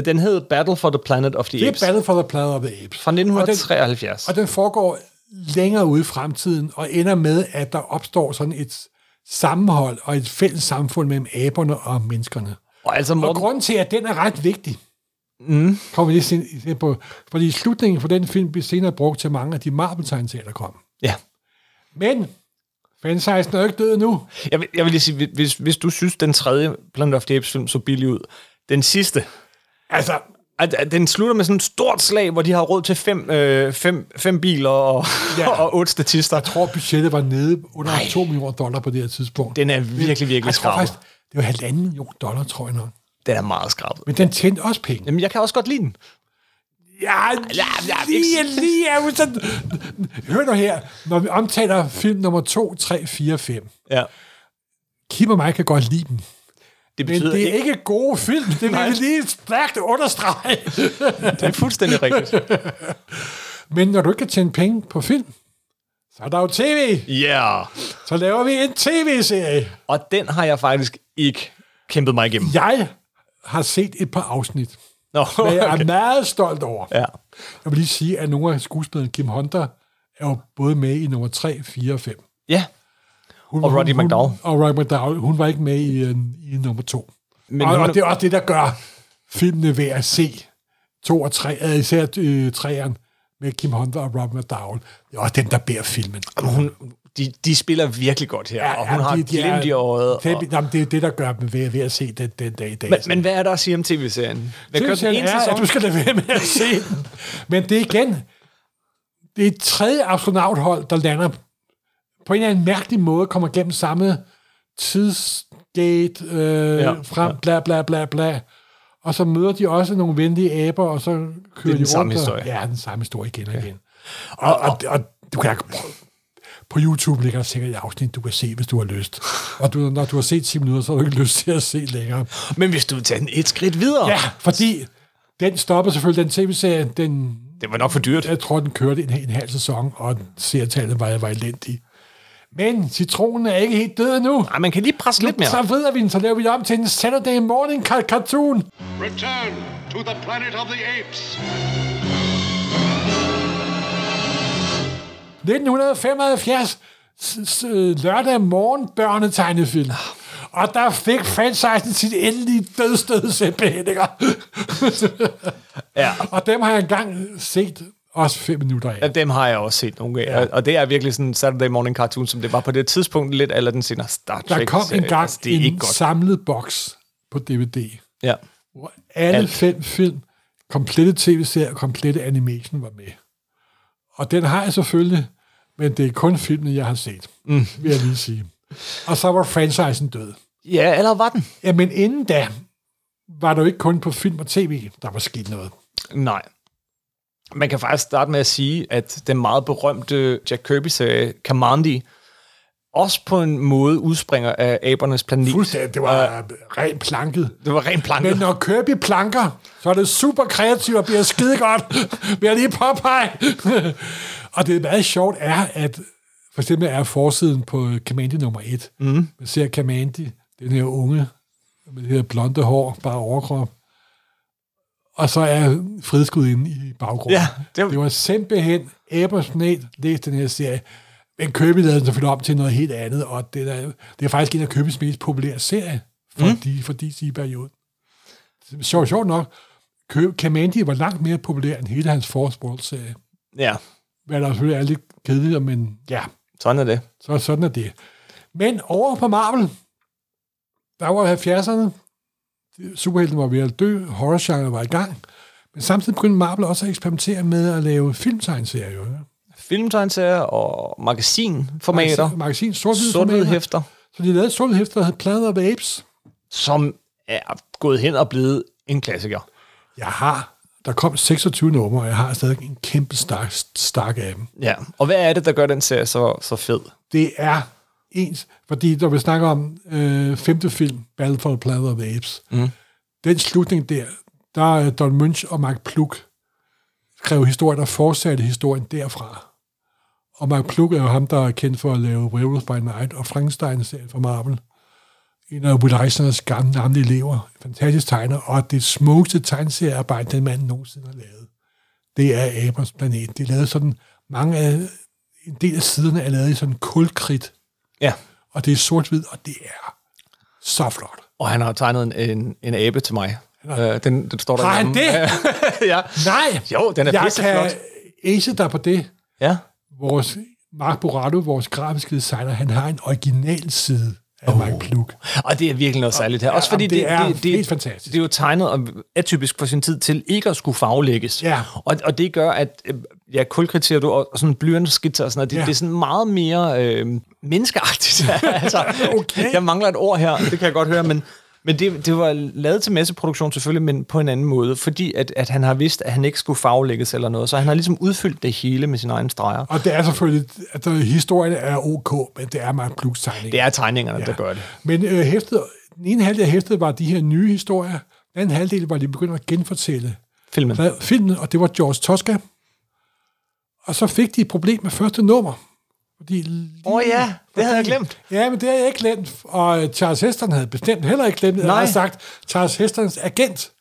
den hed Battle for the Planet of the det er Apes. Battle for the Planet of the Apes. Fra Og den, 1973. og den foregår længere ude i fremtiden, og ender med, at der opstår sådan et sammenhold og et fælles samfund mellem aberne og menneskerne. Og altså, Og Morten, grunden til, at den er ret vigtig, mm. kommer vi lige på, fordi slutningen for den film bliver senere brugt til mange af de Marvel-tegneserier, der kom. ja. Men franchisen er jo ikke død nu. Jeg vil, jeg vil lige sige, hvis, hvis du synes, den tredje Planet of the Apes film så billig ud, den sidste, Altså, at, den slutter med sådan et stort slag, hvor de har råd til fem, øh, fem, fem biler og, Ja. ja. *laughs* og otte statister. jeg tror, budgettet var nede under 2 millioner dollar på det her tidspunkt. Den er virkelig, virkelig skrabet. det var halvanden million dollar, tror jeg nok. Den er meget skrabet. Men den tjente også penge. Jamen, jeg kan også godt lide den. Ja, ja, lige, ikke- lige er sådan... Hør nu her, når vi omtaler film nummer 2, 3, 4, 5. Ja. Kim og mig kan godt lide dem. Det Men betyder det er ikke... ikke gode film. *laughs* Det vil lige stærkt understrege. Det er fuldstændig rigtigt. *laughs* Men når du ikke kan tjene penge på film, Så er der jo tv. Ja. Yeah. Så laver vi en tv-serie. Og den har jeg faktisk ikke kæmpet mig igennem. Jeg har set et par afsnit, Nå, *laughs* hvad jeg er okay. meget stolt over. Ja. Jeg vil lige sige, at nogle af skuespillerne, Kim Hunter, er jo både med i nummer 3, 4 og 5. Ja, Hun, Og Roddy McDowell. Hun, og Roddy McDowell. Hun var ikke med i, øh, i nummer 2. Men og, hun og det er også det, der gør filmene værd at se. 2 og 3, øh, især øh, 3'eren med Kim Hunter og Robert McDowell. Det er også dem, der bærer filmen. hun, de, de spiller virkelig godt her, og hun har de- de glimt i øjet. Det, Og, jamen, det er det, der gør dem ved, ved at se den, den dag i dag. men, men hvad er der at sige om tv-serien? Hvad den Tv-serien er, sæson? at du skal lade være med at se den. Men det er igen, det er et tredje astronauthold, der lander på en eller anden mærkelig måde, kommer gennem samme tidsgate, øh, Ja, ja, frem, ja. bla bla bla bla. Og så møder de også nogle venlige aber, og så kører den de samme rundt. og- historie. Ja, den samme historie igen og igen. Og, og, og, og du kan på YouTube ligger der sikkert et afsnit, du kan se, hvis du har lyst. Og du, når du har set 10 minutter, så har du ikke lyst til at se længere. Men hvis du vil tage den et skridt videre, Ja, fordi den stopper selvfølgelig, den tv-serie, den, det var nok for dyrt. jeg tror, den kørte en, en halv sæson, og seertallet var, var elendig. Men citronen er ikke helt død endnu. Nej, man kan lige presse lidt mere. Så vrider vi den, så laver vi det om til en Saturday morning car- cartoon. Return to the planet of the apes. 1975, s- s- lørdag morgen børnetegnefilm. Og der fik franchisen sit endelige dødstød simpelthen, ikke? Ja. Og dem har jeg engang set også fem minutter af. Ja, dem har jeg også set nogle af. Ja. Og det er virkelig sådan en Saturday morning cartoon, som det var på det tidspunkt lidt, eller den senere Star Trek. Der kom en gang altså, det er ikke en godt. samlet boks på DVD, Ja. hvor alle Alt. fem film, komplette tv-serier og komplette animation var med. Og den har jeg selvfølgelig, men det er kun filmen, jeg har set, mm. vil jeg lige sige. Og så var franchisen død. ja, eller var den? Ja, men inden da var der jo ikke kun på film og tv, der var sket noget. Nej. Man kan faktisk starte med at sige, at den meget berømte Jack Kirby-serie, Kamandi, også på en måde udspringer af abernes planet. Fuldstændig, det var uh, rent planket. Det var rent planket. Men når Kirby planker, så er det super kreativt og bliver skide godt. *laughs* Vil jeg lige påpege. *laughs* og det er meget sjovt er, at for eksempel er forsiden på Kamandi nummer 1. Mm. Man ser Kamandi, den her unge, med det her blonde hår, bare overkrop. Og så er fridsgudinde i baggrunden. Ja, det, var... det var simpelthen æbersnet, læs den her serie. Men Kirby lavede den selvfølgelig om til noget helt andet, og det er, det er faktisk en af Kirby's mest populære serier for, mm. de, for DC-perioden. Sjovt, sjovt nok, Kamandi var langt mere populær end hele hans Force World-serie. Ja, Hvad der selvfølgelig er lidt kedeligt, men ja, sådan er det. så sådan er det. Men over på Marvel, der var 70'erne, superhelten var ved at dø, horrorgenre var i gang, men samtidig begyndte Marvel også at eksperimentere med at lave filmtegnserier. Filmtegnserier og magasinformater, Magasin, magasin sort sort hæfter, Så de lavede sort hæfter, der hed Planet of Apes. som er gået hen og blevet en klassiker. Jeg har, der kom 26 numre, og jeg har stadig en kæmpe stak, stak af dem. Ja, og hvad er det, der gør den serie så, så fed? Det er ens, fordi når vi snakker om øh, femte film, Battle for the Planet of the Apes, mm. den slutning der, der er Don Munch og Mark Pluk skrev historien og fortsatte historien derfra. Og Mark Pluk er jo ham, der er kendt for at lave Werewolf by Night og Frankenstein-serien fra Marvel. En af Will Eisners gamle, gamle elever. Fantastisk tegner, og det smukkeste tegneseriearbejde, den mand nogensinde har lavet. Det er Abers Planet. De lavede sådan mange af, en del af siderne er lavet i sådan kulkridt, Ja, og det er sort-hvid, og det er så flot. og han har tegnet en, en, en abe til mig. Øh, den, den står der Har han hjemme. *laughs* ja. Nej! Jo, den er Jeg pisseflot. kan ace dig på det. Ja. Vores Mark Borato, vores grafiske designer, han har en original side af oh. Mark Pluk. Og det er virkelig noget særligt her. Også Ja, fordi jamen, det er det, det, helt fantastisk. Det er jo tegnet og atypisk for sin tid til ikke at skulle farvelægges. Ja. Og, og det gør, at øh, ja, kulkriterier du, og sådan blyantskitser og sådan noget, det, Ja. det er sådan meget mere øh, menneskeagtigt. *laughs* altså, Okay. Jeg mangler et ord her, det kan jeg godt høre, men, men det, det var lavet til masseproduktion selvfølgelig, men på en anden måde, fordi at, at han har vidst, at han ikke skulle farvelægges eller noget, så han har ligesom udfyldt det hele med sine egne streger. Og det er selvfølgelig, at der, historien er ok, men det er Mark Pluks tegning. Det er tegningerne, ja. der gør det. Men øh, hæftet, den ene halvdel af hæftet var de her nye historier. Den anden halvdel var, de begyndte at genfortælle Filmen. filmen, og det var George Tosca. Og så fik de et problem med første nummer, Fordi lige- Åh oh, ja, det havde jeg glemt. Ja, men det havde jeg ikke glemt. Og Charles Heston havde bestemt heller ikke glemt det. Jeg Nej. har sagt Charles Hestons agent.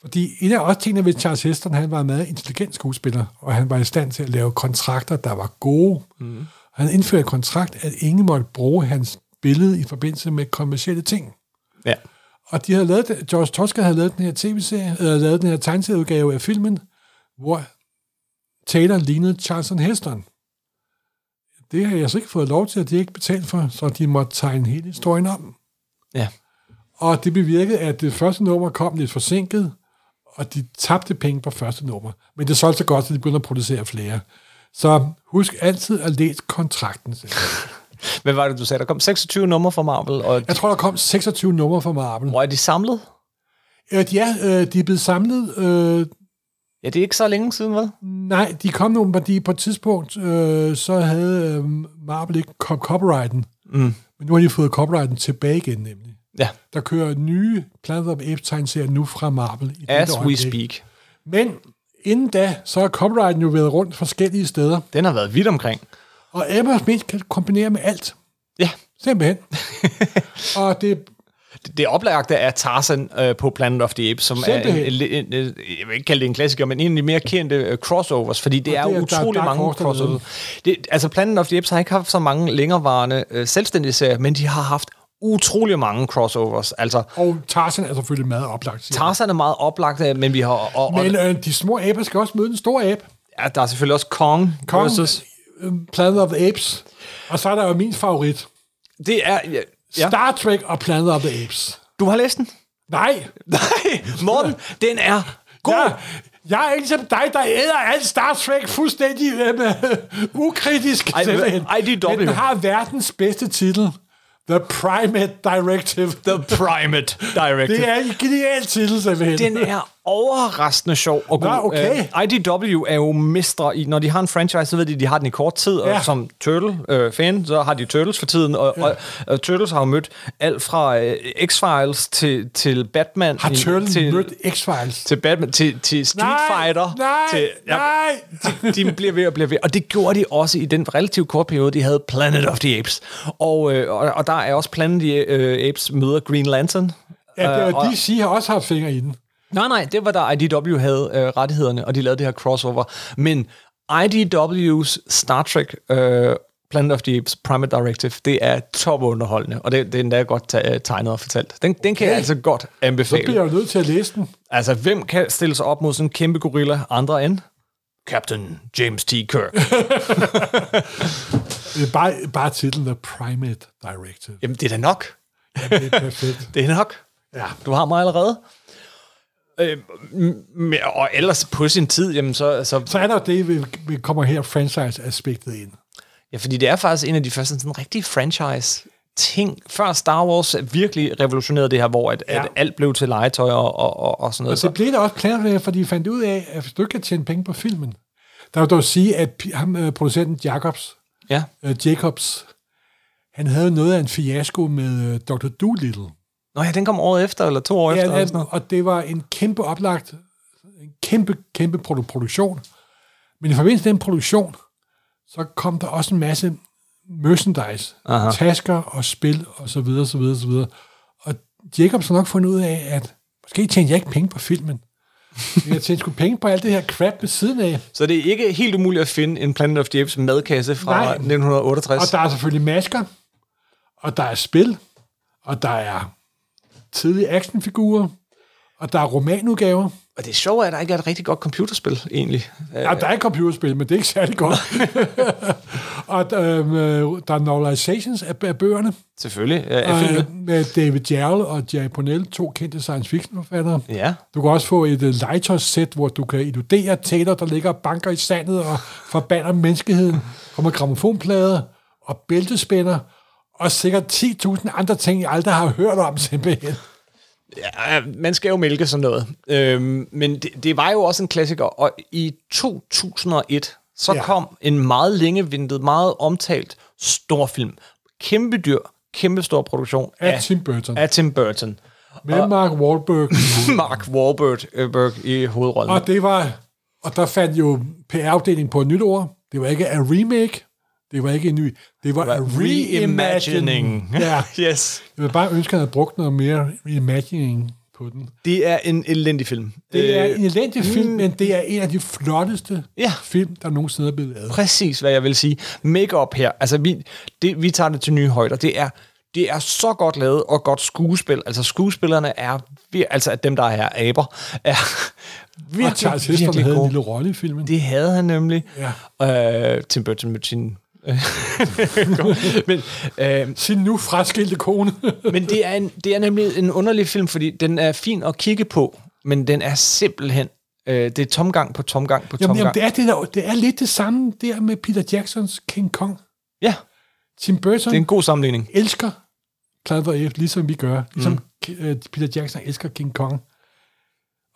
Fordi en af også tingene ved Charles Heston, han var en meget intelligent skuespiller, og han var i stand til at lave kontrakter, der var gode. Mm. Han indførte en kontrakt, at ingen måtte bruge hans billede i forbindelse med kommersielle ting. Ja. Og de havde lavet, det- George Tosca havde lavet den her tv-serie, eller lavet den her tegneserieudgave af filmen, hvor Taylor lignede Charleston Heston. Det har jeg så ikke fået lov til, at de ikke betalt for, så de måtte tegne hele historien om. Ja. Og det bevirkede, at det første nummer kom lidt forsinket, og de tabte penge på første nummer. Men det solgte så godt, at de begyndte at producere flere. Så husk altid at læse kontrakten. *laughs* Hvad var det, du sagde? Der kom 26 numre fra Marvel, og Jeg tror, der kom 26 numre fra Marvel. hvor er de samlet? Øh, Ja, øh, de er blevet samlet. Øh, Ja, det er ikke så længe siden, vel? nej, de kom nogle, fordi på et tidspunkt, øh, så havde øh, Marvel ikke co- copyrighten. Mm. Men nu har de fået copyrighten tilbage igen, nemlig. Ja, Der kører nye Planet of Apes tegneserier nu fra Marvel. I as we speak. Men inden da, så har copyrighten jo været rundt forskellige steder. Den har været vidt omkring. Og Emma Smith kan kombinere med alt. Ja, Simpelthen. *laughs* og det, det, det oplagte er Tarzan øh, på Planet of the Apes, som er en, Simpelthen. en, en, en, jeg vil ikke kalde det en klassiker, men en af de mere kendte øh, crossovers, fordi det Og er, det er utrolig mange der er crossovers. Det, altså Planet of the Apes har ikke haft så mange længerevarende øh, selvstændige serier, men de har haft utrolig mange crossovers. Altså, og Tarzan er selvfølgelig meget oplagt. siger. Tarzan er meget oplagt, øh, men vi har... Og, og, Men øh, de små aber skal også møde den store abe. ja, der er selvfølgelig også Kong, Kong, versus... øh, Planet of the Apes. Og så er der jo min favorit. Det er... Ja, ja. Star Trek og Planet of the Apes. Du har læst den? Nej, *laughs* Nej, Morten, den er god. jeg, jeg er ikke som dig, der æder alt Star Trek fuldstændig øh, *laughs* ukritisk. Ej, simpelthen. IDW. Men den har verdens bedste titel. The Primate Directive. The Primate Directive. *laughs* Det er en genial titel, simpelthen. Den er overraskende sjov og god. Nå, okay. Øh, IDW er jo mestre i, når de har en franchise, så ved de, at de har den i kort tid, og Ja. som Turtle-fan, så har de Turtles for tiden, og, ja. og, og Turtles har jo mødt alt fra øh, X-Files til, til Batman. Har Turtle til, mødt X-Files? til Batman, til, til Street Nej, Fighter. nej, til, nej. De, de bliver ved og bliver ved. Og det gjorde de også i den relativt korte periode, de havde Planet of the Apes. Og, øh, og, og der er også Planet of the øh, Apes møder Green Lantern. Ja, det Øh, var, og- DC har også haft fingre i den. Nej, nej, det var der IDW havde øh, rettighederne, og de lavede det her crossover. Men IDW's Star Trek øh, Planet of the Apes Primate Directive, det er top underholdende, og det, det er endda godt øh, tegnet og fortalt. Den, den kan jeg Okay. altså godt Så anbefale. bliver jeg nødt til at læse den. Altså, hvem kan stille sig op mod sådan en kæmpe gorilla andre end? Captain James T. Kirk. *laughs* Bare, bare titlen The Primate Directive. Jamen, det er da nok. Det er perfekt. *laughs* Det er nok. Ja. Du har mig allerede. Øh, og ellers på sin tid, jamen så, så Så er der jo det, vi, vi kommer her franchise-aspektet ind. Ja, fordi det er faktisk en af de første sådan rigtige franchise ting. Før Star Wars virkelig revolutionerede det her, hvor at, ja. At alt blev til legetøj og, og, og, og sådan noget. Og det blev der også planer, fordi de fandt ud af, at hvis du ikke kan tjene penge på filmen, der vil dog sige, at ham, øh, producenten Jacobs, ja. øh, Jacobs, han havde noget af en fiasko med øh, Dr. Doolittle. Nå ja, den kom året efter, eller to år Ja, efter. Eller han, sådan noget. og det var en kæmpe oplagt, en kæmpe, kæmpe produ- produktion. Men i forbindelse med den produktion, så kom der også en masse merchandise, Aha. Tasker og spil og så videre, så videre, så videre. Og Jacobs har nok fundet ud af, at måske tjente jeg ikke penge på filmen. Men jeg tjente sgu penge på alt det her crap ved siden af. Så det er ikke helt umuligt at finde en Planet of the Apes madkasse fra Nej. 1968. Og der er selvfølgelig masker, og der er spil, og der er tidlige actionfigurer, og der er romanudgaver. og det er sjovt, at der ikke er et rigtig godt computerspil, egentlig. Ja, der er et computerspil, men det er ikke særlig godt. *laughs* og øhm, øh, der er novelizations af, af bøgerne, Selvfølgelig. Ja, af filmen. øh, med David Jarrell og Jerry Pournelle, to kendte science fiction forfattere. Ja. Du kan også få et uh, legetøjssæt, hvor du kan illudere Taylor, der ligger og banker i sandet og forbander menneskeheden. Kommer gramofonplader og bæltespænder, og sikkert 10.000 andre ting, jeg aldrig har hørt om simpelthen. Ja, man skal jo mælke sådan noget. Øhm, men det, det var jo også en klassiker, og i 2001, så ja. Kom en meget længe ventet, meget omtalt storfilm. Kæmpe dyr, kæmpe stor produktion Af Tim Burton. Af Tim Burton. Med Mark Wahlberg. *laughs* Mark Wahlberg øh, Berg i hovedrollen. og det var, og der fandt jo PR-afdelingen på et nyt ord. Det var ikke a remake, Det var ikke en ny, det var, a reimagining. *laughs* Ja. *laughs* yes. Jeg vil bare ønske, at han havde brugt noget mere reimagining på den. Det er en elendig film. Det er Øh, en elendig film, men det er en af de flotteste Ja. film, der nogensinde er blevet lavet. præcis, hvad jeg vil sige. Make-up her, altså vi, det, vi tager det til nye højder. Det er, det er så godt lavet og godt skuespil. Altså skuespillerne er, altså dem, der er aber, er *laughs* Og virkelig, Charles Heston havde en lille rolle i filmen. Det havde han nemlig. Ja. Øh, Tim Burton med sin... *laughs* men, øh, Sin nu fraskilte kone. *laughs* men det er, en, det er nemlig en underlig film, fordi den er fin at kigge på, men den er simpelthen... Øh, det er tomgang på tomgang på jamen, tomgang. jamen, det, er det, der, det er lidt det samme der med Peter Jacksons King Kong. Ja, Tim Burton det er en god sammenligning. elsker the Apes, ligesom vi gør. Ligesom mm. Peter Jackson elsker King Kong.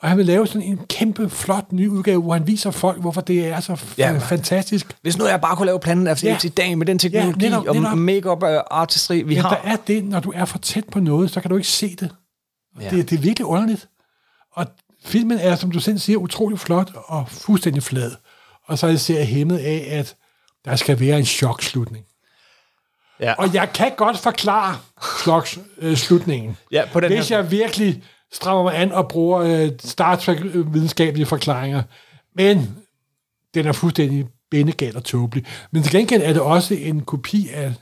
Og han vil lave sådan en kæmpe, flot ny udgave, hvor han viser folk, hvorfor det er så Ja. fantastisk. Hvis nu jeg bare kunne lave planen af Ja. i dag med den teknologi Ja, netop, og netop. make-up uh, artistry, vi Ja, har. der er det, når du er for tæt på noget, så kan du ikke se det. Ja. Det, det er virkelig underligt. Og filmen er, som du selv siger, utrolig flot og fuldstændig flad. Og så er jeg hæmmet af, at der skal være en chokslutning. Ja. Og jeg kan godt forklare chokslutningen. Ja, på den Hvis her- jeg virkelig strammer mig an og bruger øh, Star Trek-videnskabelige øh, forklaringer. Men den er fuldstændig bendegal og tåbelig. Men til gengæld er det også en kopi af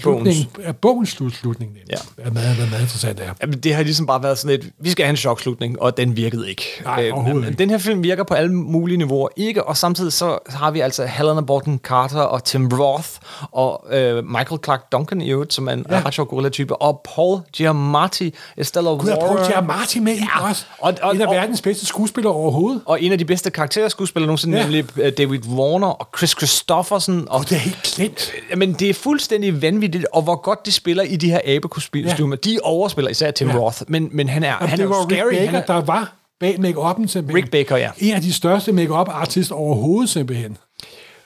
slutningen, af bogens slutslutning. Ja. Hvad meget, hvad meget interessant er. Jamen, det har ligesom bare været sådan et, vi skal have en chokslutning, og den virkede ikke. Nej, overhovedet men ikke. Den her film virker på alle mulige niveauer ikke, og samtidig så har vi altså Helena Bonham Carter og Tim Roth og øh, Michael Clark Duncan i øvrigt, som er en ja. Ret sjov gorilla-type, og Paul Giamatti, Estella Gud, jeg prøver Warren, Giamatti med ja. også. Og- og- en af og- verdens bedste skuespillere overhovedet. og en af de bedste karakterskuespillere nogensinde, ja. Nemlig øh, David Warner og Chris Christopherson. Og, Og det er helt glemt. Men det er fuldstændig vanvittigt, og hvor godt de spiller i de her abekostymer. Ja. De overspiller især Tim ja. Roth, men, men han er, Jamen, han det er var jo Rick scary. Baker, han er, der var bag make-up'en simpelthen. Rick Baker, ja. En af de største make-up artister overhovedet simpelthen.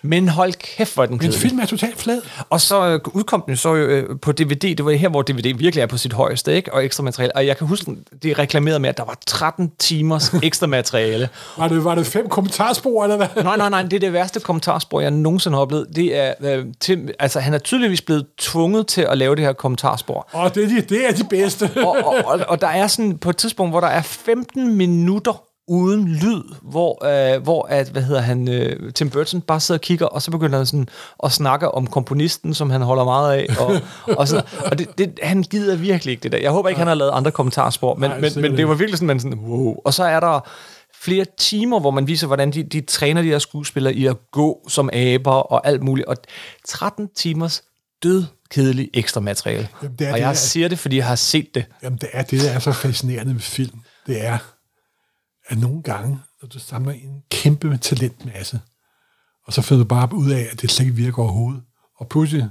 Men hold kæft, hvor er den Men kedelig. filmen er totalt flad. Og så øh, udkom den så øh, på DVD. Det var her, hvor DVD virkelig er på sit højeste, ikke? Og ekstra materiale. Og jeg kan huske, det reklamerede med, at der var 13 timers *laughs* ekstra materiale. Var det, var det fem kommentarspor, eller hvad? nej, nej, nej, det er det værste kommentarspor, jeg nogensinde har oplevet. Det er, øh, Tim, altså, han er tydeligvis blevet tvunget til at lave det her kommentarspor. Og det, er de- det er de bedste. og, og, og, og der er sådan på et tidspunkt, hvor der er 15 minutter uden lyd, hvor, øh, hvor at, hvad hedder han, øh, Tim Burton bare sidder og kigger, og så begynder han sådan at snakke om komponisten, som han holder meget af, og, *laughs* og, sådan, og det, det, han gider virkelig ikke det der. Jeg håber ikke, han har lavet andre kommentarspor, men, Nej, men, men det var virkelig sådan, man sådan, wow. Og så er der flere timer, hvor man viser, hvordan de, de træner de her skuespillere i at gå som aber og alt muligt, og 13 timers død kedelig ekstra materiale. Jamen, det er og det, jeg der- siger det, fordi jeg har set det. Jamen, det er det, der er så fascinerende ved film. Det er, at nogle gange, når du samler en kæmpe talentmasse, og så finder du bare ud af, at det slet ikke virker overhovedet. Og pludselig,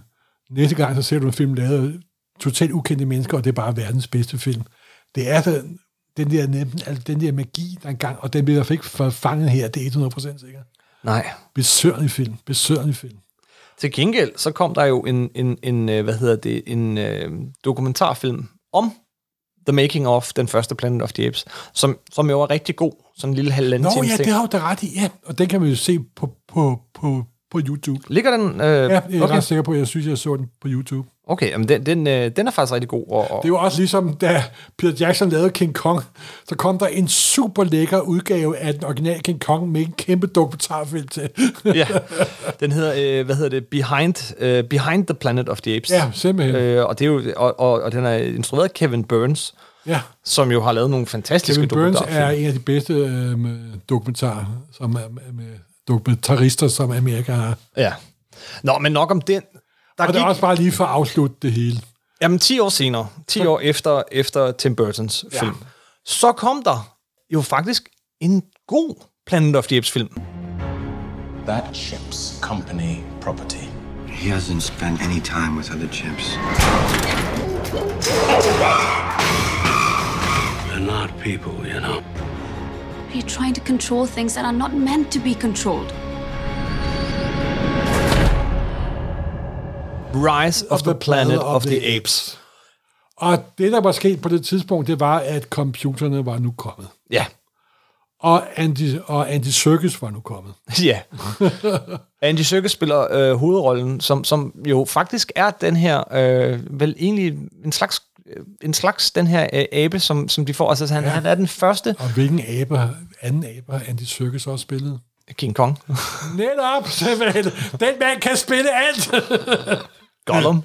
næste gang, så ser du en film lavet af totalt ukendte mennesker, og det er bare verdens bedste film. Det er den, den der, altså den der magi, der engang, og den bliver i hvert fald ikke fanget her, det er 100% sikkert. Nej. Besørgelig film, besørgelig film. Til gengæld, så kom der jo en, en, en øh, hvad hedder det, en øh, dokumentarfilm om The Making of, den første Planet of the Apes, som, som jo var rigtig god. Sådan en lille halvanden Nå times ja, ting. det har du da ret i, ja. Og den kan man jo se på, på, på, på YouTube. Ligger den? Øh, Ja, jeg er okay, ret sikker på, at jeg synes, jeg så den på YouTube. Okay jamen den, den, øh, den er faktisk rigtig god. Og, og, Det var også ligesom, da Peter Jackson lavede King Kong, så kom der en super lækker udgave af den originale King Kong med en kæmpe dokumentarfilm til. *laughs* ja, den hedder, øh, hvad hedder det, Behind, øh, Behind the Planet of the Apes. Ja, simpelthen. Øh, og, det er jo, og, og, og den er instrueret af Kevin Burns, ja, som jo har lavet nogle fantastiske Kevin Burns er en af de bedste øh, dokumentarer, som er med, med dokumentarister, som Amerika har. Ja. Nå, men nok om den. Der Og det er også bare lige for at afslutte det hele. Jamen, 10 år senere, 10 år efter, efter Tim Burtons Ja. film, så kom der jo faktisk en god Planet of the Apes film. That ship's company property. He hasn't spent any time with other chimps. They're not people, you know. You're trying to control things that are not meant to be controlled. Rise of, the, Planet of, the Apes. Og det, der var sket på det tidspunkt, det var, at computerne var nu kommet. Ja. Og Andy, og Andy Serkis var nu kommet. *laughs* Ja. Andy Serkis spiller øh, hovedrollen, som, som jo faktisk er den her, øh, vel egentlig en slags, øh, en slags den her øh, abe, som, som de får. Altså han, ja. han er den første. Og hvilken abe, anden abe har Andy Serkis også spillet? King Kong. Netop, simpelthen. *laughs* Den mand kan spille alt. *laughs* Gollum.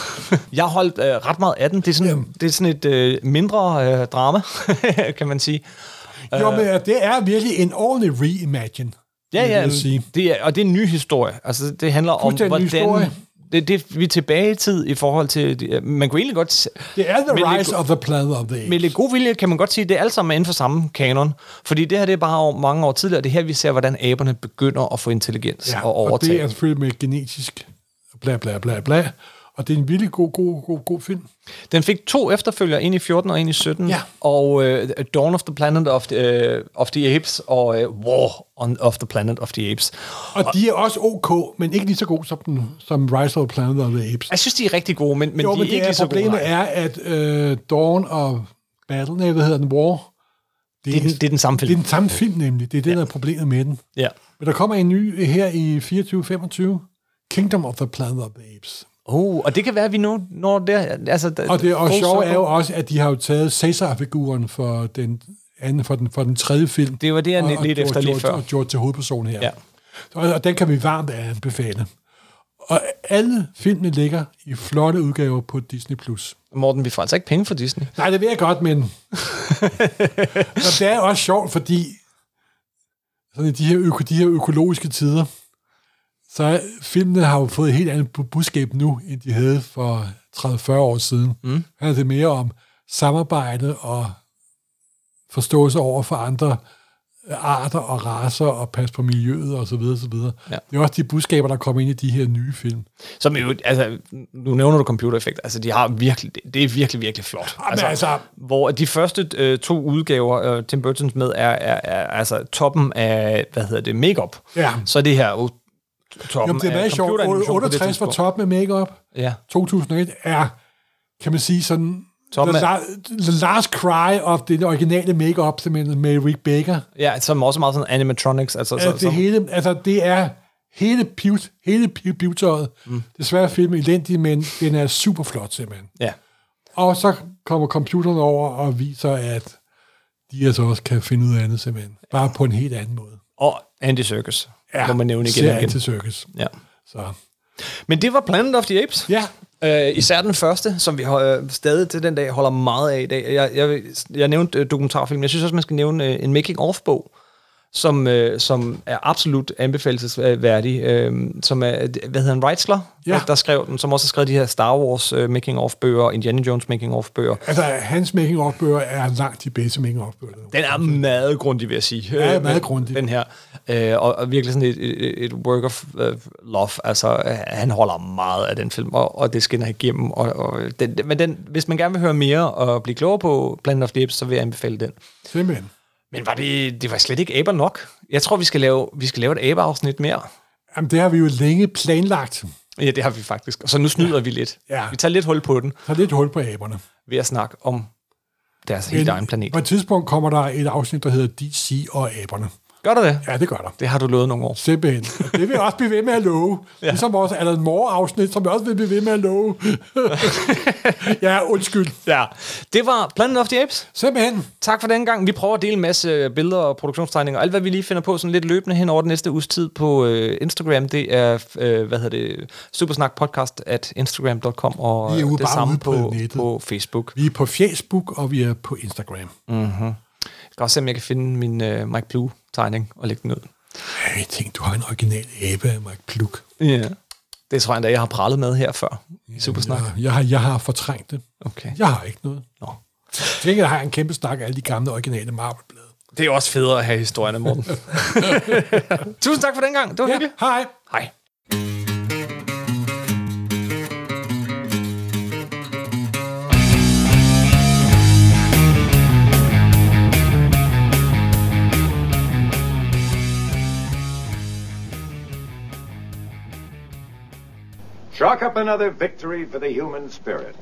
*laughs* Jeg har holdt øh, ret meget af den. Det er sådan, det er sådan et øh, mindre øh, drama, *laughs* kan man sige. jo, men øh, det er virkelig en ordentlig reimagine. Ja, ja, sige. det er, og det er en ny historie. Altså, det handler om, hvordan... Det, det, vi er tilbage i tid i forhold til... Man kunne egentlig godt... Det er The Rise go- of the Planet of the Apes. Med lidt god vilje kan man godt sige, at det er alt sammen inden for samme kanon. Fordi det her det er bare over mange år tidligere. Det er her, vi ser, hvordan aberne begynder at få intelligens Ja, og og overtage. det er selvfølgelig med genetisk bla bla bla bla. Og det er en virkelig god, god, god, god film. Den fik to efterfølgere, en i 14 og en i 17. Ja. Og uh, Dawn of the Planet of the, uh, of the Apes og uh, War on, of the Planet of the Apes. Og de er også ok, men ikke lige så gode som, den, som Rise of the Planet of the Apes. Jeg synes, de er rigtig gode, men, men jo, de er men ikke det er, lige så gode. problemet er, at øh, Dawn og Battle, nej, hvad hedder den, War, Det er, den, det er den samme film. det er den samme film nemlig. Det er det, ja. der er problemet med den. Ja. Men der kommer en ny her i 24-25. Kingdom of the Planet of the Apes. Oh, og det kan være, at vi nu når der... Altså, Og det og sjove er jo også, at de har jo taget Cæsar-figuren for den anden, for den, for den tredje film. Det var det, jeg og, lidt og efter gjort- lige gjort- før. Og gjort til hovedperson her. Ja. Og, og den kan vi varmt anbefale. Og alle filmene ligger i flotte udgaver på Disney+. Plus. Morten, vi får altså ikke penge for Disney. Nej, det ved jeg godt, men... *laughs* og det er også sjovt, fordi sådan i de her, øko, de her økologiske tider, så filmene har jo fået et helt andet bu- budskab nu, end de havde for 30-40 år siden. Mm. Her er det mere om samarbejde og forståelse over for andre arter og raser og passe på miljøet og så videre, så videre. Ja. Det er også de budskaber, der kommer ind i de her nye film. Som jo, altså, nu nævner du computereffekter, altså de har virkelig, det, er virkelig, virkelig flot. Jamen, altså- hvor de første øh, to udgaver, øh, Tim Burton's med, er, er, er altså toppen af, hvad hedder det, makeup. Ja. Så er det her toppen Jamen, det er meget sjovt. computeranimation på det 68 var top med makeup. Ja. 2001 er, kan man sige, sådan... The, la- the last cry of det originale makeup simpelthen med Rick Baker. Ja, som også meget sådan animatronics. Altså, så, det som, hele, altså, det er hele pivt, hele piv- pivtøjet. Mm. Desværre film elendig, men den er super flot simpelthen. ja. Og så kommer computeren over og viser, at de altså også kan finde ud af andet simpelthen. Bare på en helt anden måde. Og Andy Serkis, ja, må man nævne igen og igen. til Circus. Ja. Så. Men det var Planet of the Apes. Ja. Øh, især den første, som vi øh, stadig til den dag holder meget af i dag. Jeg, jeg, jeg nævnte øh, dokumentarfilm. Jeg synes også, man skal nævne øh, en making-of-bog, som, øh, som er absolut anbefalesværdig. Øh, som er, hvad hedder han, Reitzler, Ja. der, der skrev den, som også har skrevet de her Star Wars øh, making-of-bøger, Indiana Jones making-of-bøger. Altså, hans making-of-bøger er langt de bedste making-of-bøger. Den er meget grundig, vil jeg sige. Ja, Øh, meget grundig. Den her. Øh, og, og virkelig sådan et, et, et work of uh, love. Altså, han holder meget af den film, og, og det skinner igennem. Og, og den, men den, hvis man gerne vil høre mere og blive klogere på Planet of the Apes, så vil jeg anbefale den. Simpelthen. Men var det, det var slet ikke aber nok? Jeg tror, vi skal lave, vi skal lave et abeafsnit mere. Jamen, det har vi jo længe planlagt. Ja, det har vi faktisk. Og så nu snyder vi lidt. Ja. Vi tager lidt hul på den Så lidt hul på aberne. ved at snakke om deres helt egen planet. På et tidspunkt kommer der et afsnit, der hedder DC og aberne. Gør der det? Ja, det gør der. Det har du lovet nogle år. Simpelthen. Og det vil jeg også blive ved med at love. *laughs* ja. Ligesom vores Alan Moore-afsnit, som jeg også vil blive ved med at love. *laughs* ja, undskyld. Ja, det var Planet of the Apes. Simpelthen. Tak for den gang. Vi prøver at dele en masse billeder og produktionstegninger, og alt hvad vi lige finder på sådan lidt løbende hen over den næste uges tid på øh, Instagram, det er, øh, hvad hedder det, Supersnak Podcast at instagram.com, og Vi er ude det bare samme på på, nettet. på Facebook. Vi er på Facebook, og vi er på Instagram. Mm-hmm. Jeg skal også se, om jeg kan finde min øh, Mike Blue-tegning og lægge den ud. Jeg tænkte, du har en original abe af Mike Pluk. Ja. Det tror jeg endda, jeg har prallet med her før i Supersnak. Jeg, jeg, har, jeg har fortrængt det. Okay. Jeg har ikke noget. Nå. Jeg har en kæmpe stak af alle de gamle originale marvelblade. Det er også federe at have historierne, Morten. *laughs* Tusind tak for den gang. Det var Ja, hyggeligt. hej. Hej. Chalk up another victory for the human spirit.